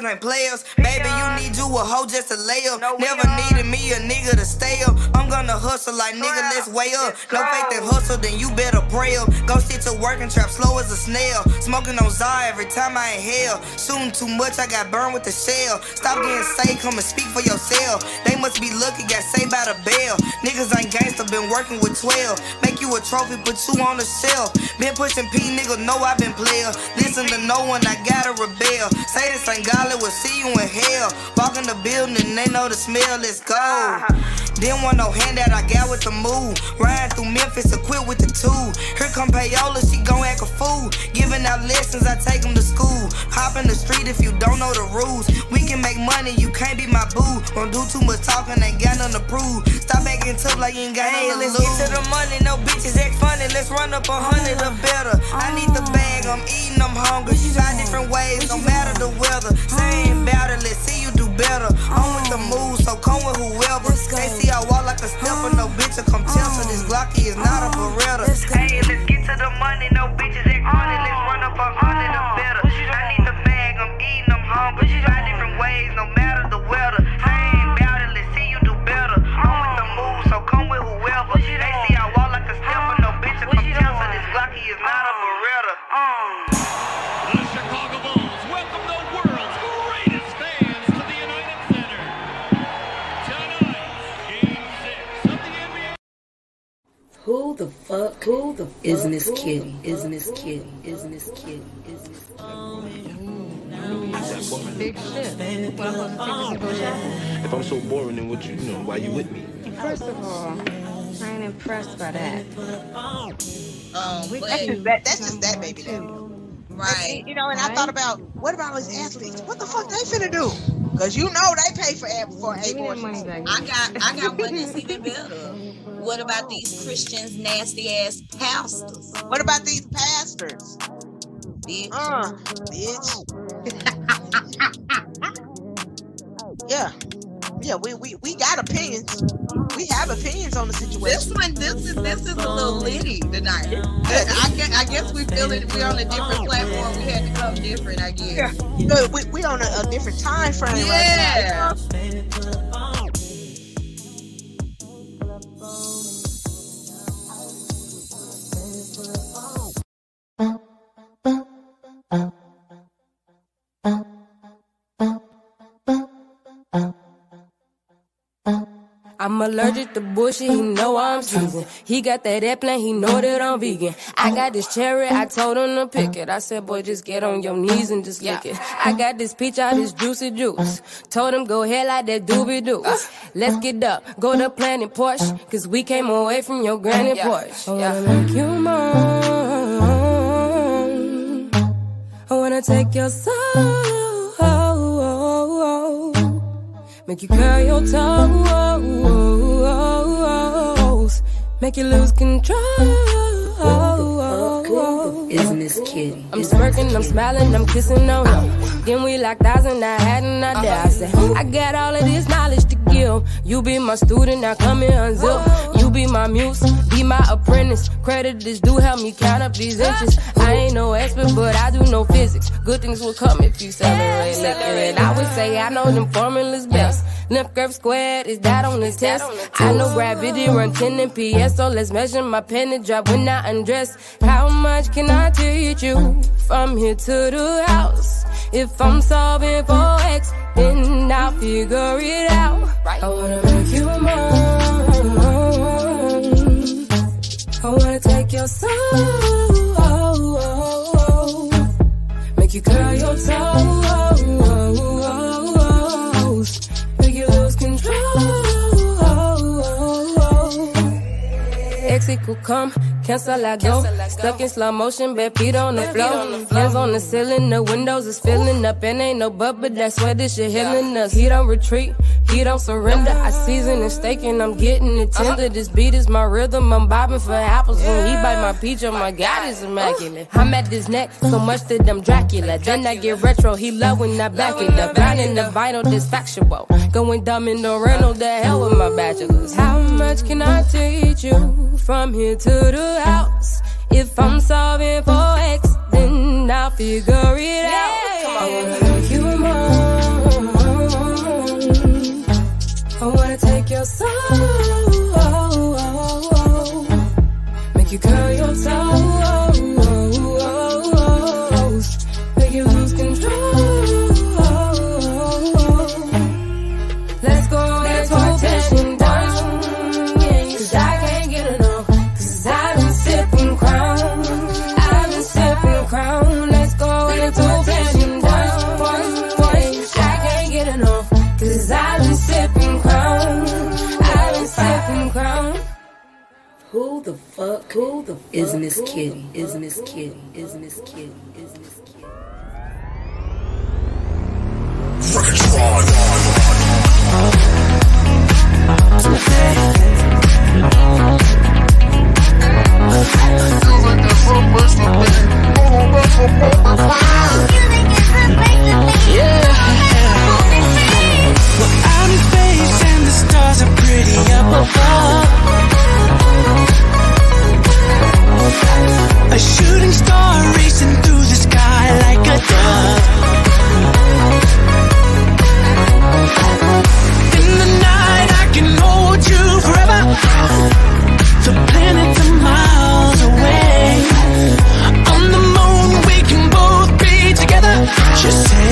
Speaker 26: Boys ain't players. Baby, you need you a hoe just to lay up. Never needed me a nigga to stay up. I'm gonna hustle like nigga, let's weigh up. No faith in hustle, then you better pray up. Go sit to work and trap slow as a snail. Smoking on Zar every time I inhale. Shooting too much, I got burned with the shell. Stop getting saved, come and speak for yourself. They must be lucky, got saved by the bell. Niggas ain't gangster, been working with 12. Make you a trophy, put you on the shelf. Been pushing P, nigga, know I been player. Listen to no one, I gotta rebel. Say this ain't godly, we'll see you in hell. Walk in the building, they know the smell, let's go. Ah. Didn't want no handout, I got with the move. Riding through Memphis, equipped with the two. Here come Payola, she gon' act a fool. Giving out lessons, I take them to school. Hop in the street if you don't know the rules. We can make money, you can't be my boo. Don't do too much talking, ain't got nothing to prove. Stop acting tough like you ain't got Hey, nothing to let's get to the money, no bitches act funny. Let's run up a hundred or ah. better. I need the bag, I'm eating, I'm hungry. Try different ways, no matter the weather. Saying about it, let's see you do better. I'm with the move, so come with whoever. They see I walk like a stepper, no bitch will come tell. So this Glocky is not a Beretta. Hey, let's get to the money, no bitches act funny. Let's run up a hundred or better. I need the bag, I'm eating, I'm hungry. Try different ways, no matter the weather.
Speaker 17: Who the fuck? Who the fuck? Isn't this kitty? Isn't this kitty? Isn't this kitty? Isn't this
Speaker 7: Big shit. What I'm supposed to take you to go
Speaker 27: If I'm so boring, then what you, you know, why you with me?
Speaker 7: First of all, I ain't impressed by that.
Speaker 9: Um,
Speaker 7: We- that's just
Speaker 28: that, that's just that baby daddy.
Speaker 9: Right.
Speaker 28: You know, and I thought about what about those athletes? What the fuck they finna do? Cause you know they pay for ab- for abortions.
Speaker 9: I got I got one that's even better. What about these Christians, nasty ass pastors?
Speaker 28: What about these pastors?
Speaker 9: Bitch.
Speaker 28: Uh, bitch. yeah. Yeah, we, we, we got opinions. We have opinions on the situation.
Speaker 9: This one, this is this is a little litty tonight. I guess, I guess we feel it. We're on a different platform. We had to come different. I guess.
Speaker 28: Yeah. We, we on a, a different time frame
Speaker 9: Yeah.
Speaker 28: right
Speaker 29: allergic to bullshit, he know I'm seasoned. He got that airplane, he know that I'm vegan. I got this cherry, I told him to pick it. I said, boy, just get on your knees and just lick it. I got this peach out, this juicy juice. Told him go ahead like that doobie doo. Let's get up, go to Planet Porsche, cause we came away from your granny porch. I wanna make you mine. I wanna take your soul. Make you curl your toes. Make you lose control.
Speaker 17: Isn't this kitty?
Speaker 29: I'm smirking, I'm smiling, I'm kissing on you. Then we locked eyes and I had an idea. I said, I got all of this knowledge to give. You be my student, now come here unzip. You be my muse, be my apprentice. Creditors do help me count up these inches. I ain't no expert, but I do know physics. Good things will come if you celebrate liquor. And I would say I know them formulas best. Left curve squared, is that on the test? I know gravity run 10 and PS, so let's measure my penny drop when I undress. How much can I teach you from here to the house? If I'm solving for X, then I'll figure it out. I wanna make you mine. I wanna take your soul. Make you curl your toes. Make you lose control. X equal come, cancel I go. Stuck in slow motion, bare feet on the floor. Hands on the ceiling, the windows is filling up. And ain't no bubble, that's why this shit healing us. He don't retreat, he don't surrender. I season and steak and I'm getting it tender. This beat is my rhythm, I'm bobbing for apples. When he bite my peach, oh my god, it's immaculate. I'm at this neck, so much that I'm Dracula. Then I get retro, he love when I back it up. Grinding the vinyl, this factual. Going dumb in the rental, the hell with my bachelors. How much can I teach you from here to the house? If I'm solving for X, then I'll figure it out. I wanna take your soul, oh, oh, oh, make you curl your
Speaker 2: toes, fuck? Who the fuck is Miss Kitty? Is Miss Kitty? Is Miss Kitty? Is Miss Kitty?
Speaker 7: Well, out in space and the stars are pretty up above. A shooting star racing through the sky like a dove. In the night, I can hold you forever. The planets are miles away. On the moon, we can both be together. Just say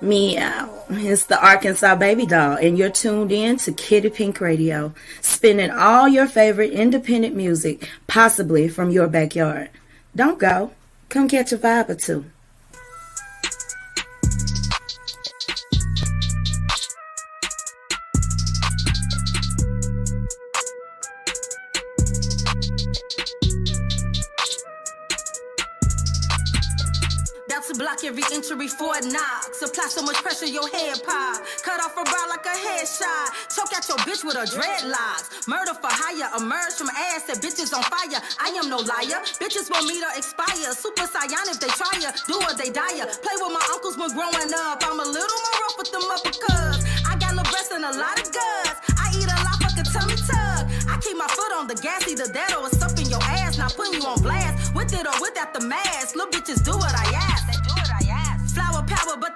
Speaker 2: Meow. Uh, it's the Arkansas Baby Doll, and you're tuned in to Kitty Pink Radio, spinning all your favorite independent music, possibly from your backyard. Don't go. Come catch a vibe or two.
Speaker 30: Entry before it knocks. Apply so much pressure, your head pop. Cut off a brow like a headshot. Choke out your bitch with her dreadlocks. Murder for hire. Emerge from ass that bitches on fire. I am no liar. Bitches want me to expire. Super Saiyan if they try ya. Do or they die ya. Play with my uncles when growing up. I'm a little more rough with them uppercuts. I got no breasts and a lot of guts. I eat a lot, fuck a tummy tuck. I keep my foot on the gas, either that or it's up in your ass. Not putting you on blast. With it or without the mask. Little bitches do what I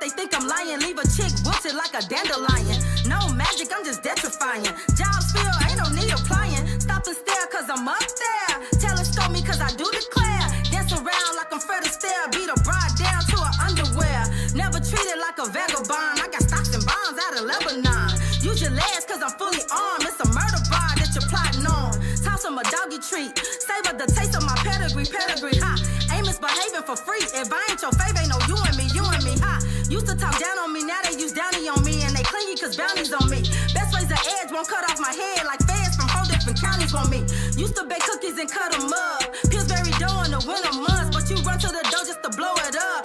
Speaker 30: they think I'm lying. Leave a chick wilted like a dandelion. No magic, I'm just detrifying. Jobs feel, ain't no need applying. Stop and stare, cause I'm up there. Telescope me, cause I do declare. Dance around like I'm Fred Astaire. Beat a bride down to her underwear. Never treated like a vagabond. I got stocks and bonds out of Lebanon. Use your legs, cause I'm fully armed. It's a murder bar that you're plotting on. Toss them a doggy treat. Savor the taste of my pedigree, pedigree, ha. Huh? Aim is behaving for free. If I ain't your fave, ain't no you and me, you and me, ha. Huh? Used to talk down on me, now they use downy on me, and they clingy cause bounties on me. Best ways to edge won't cut off my head like feds from whole different counties on me. Used to bake cookies and cut them up. Pillsbury dough in the winter months, but you run to the dough just to blow it up.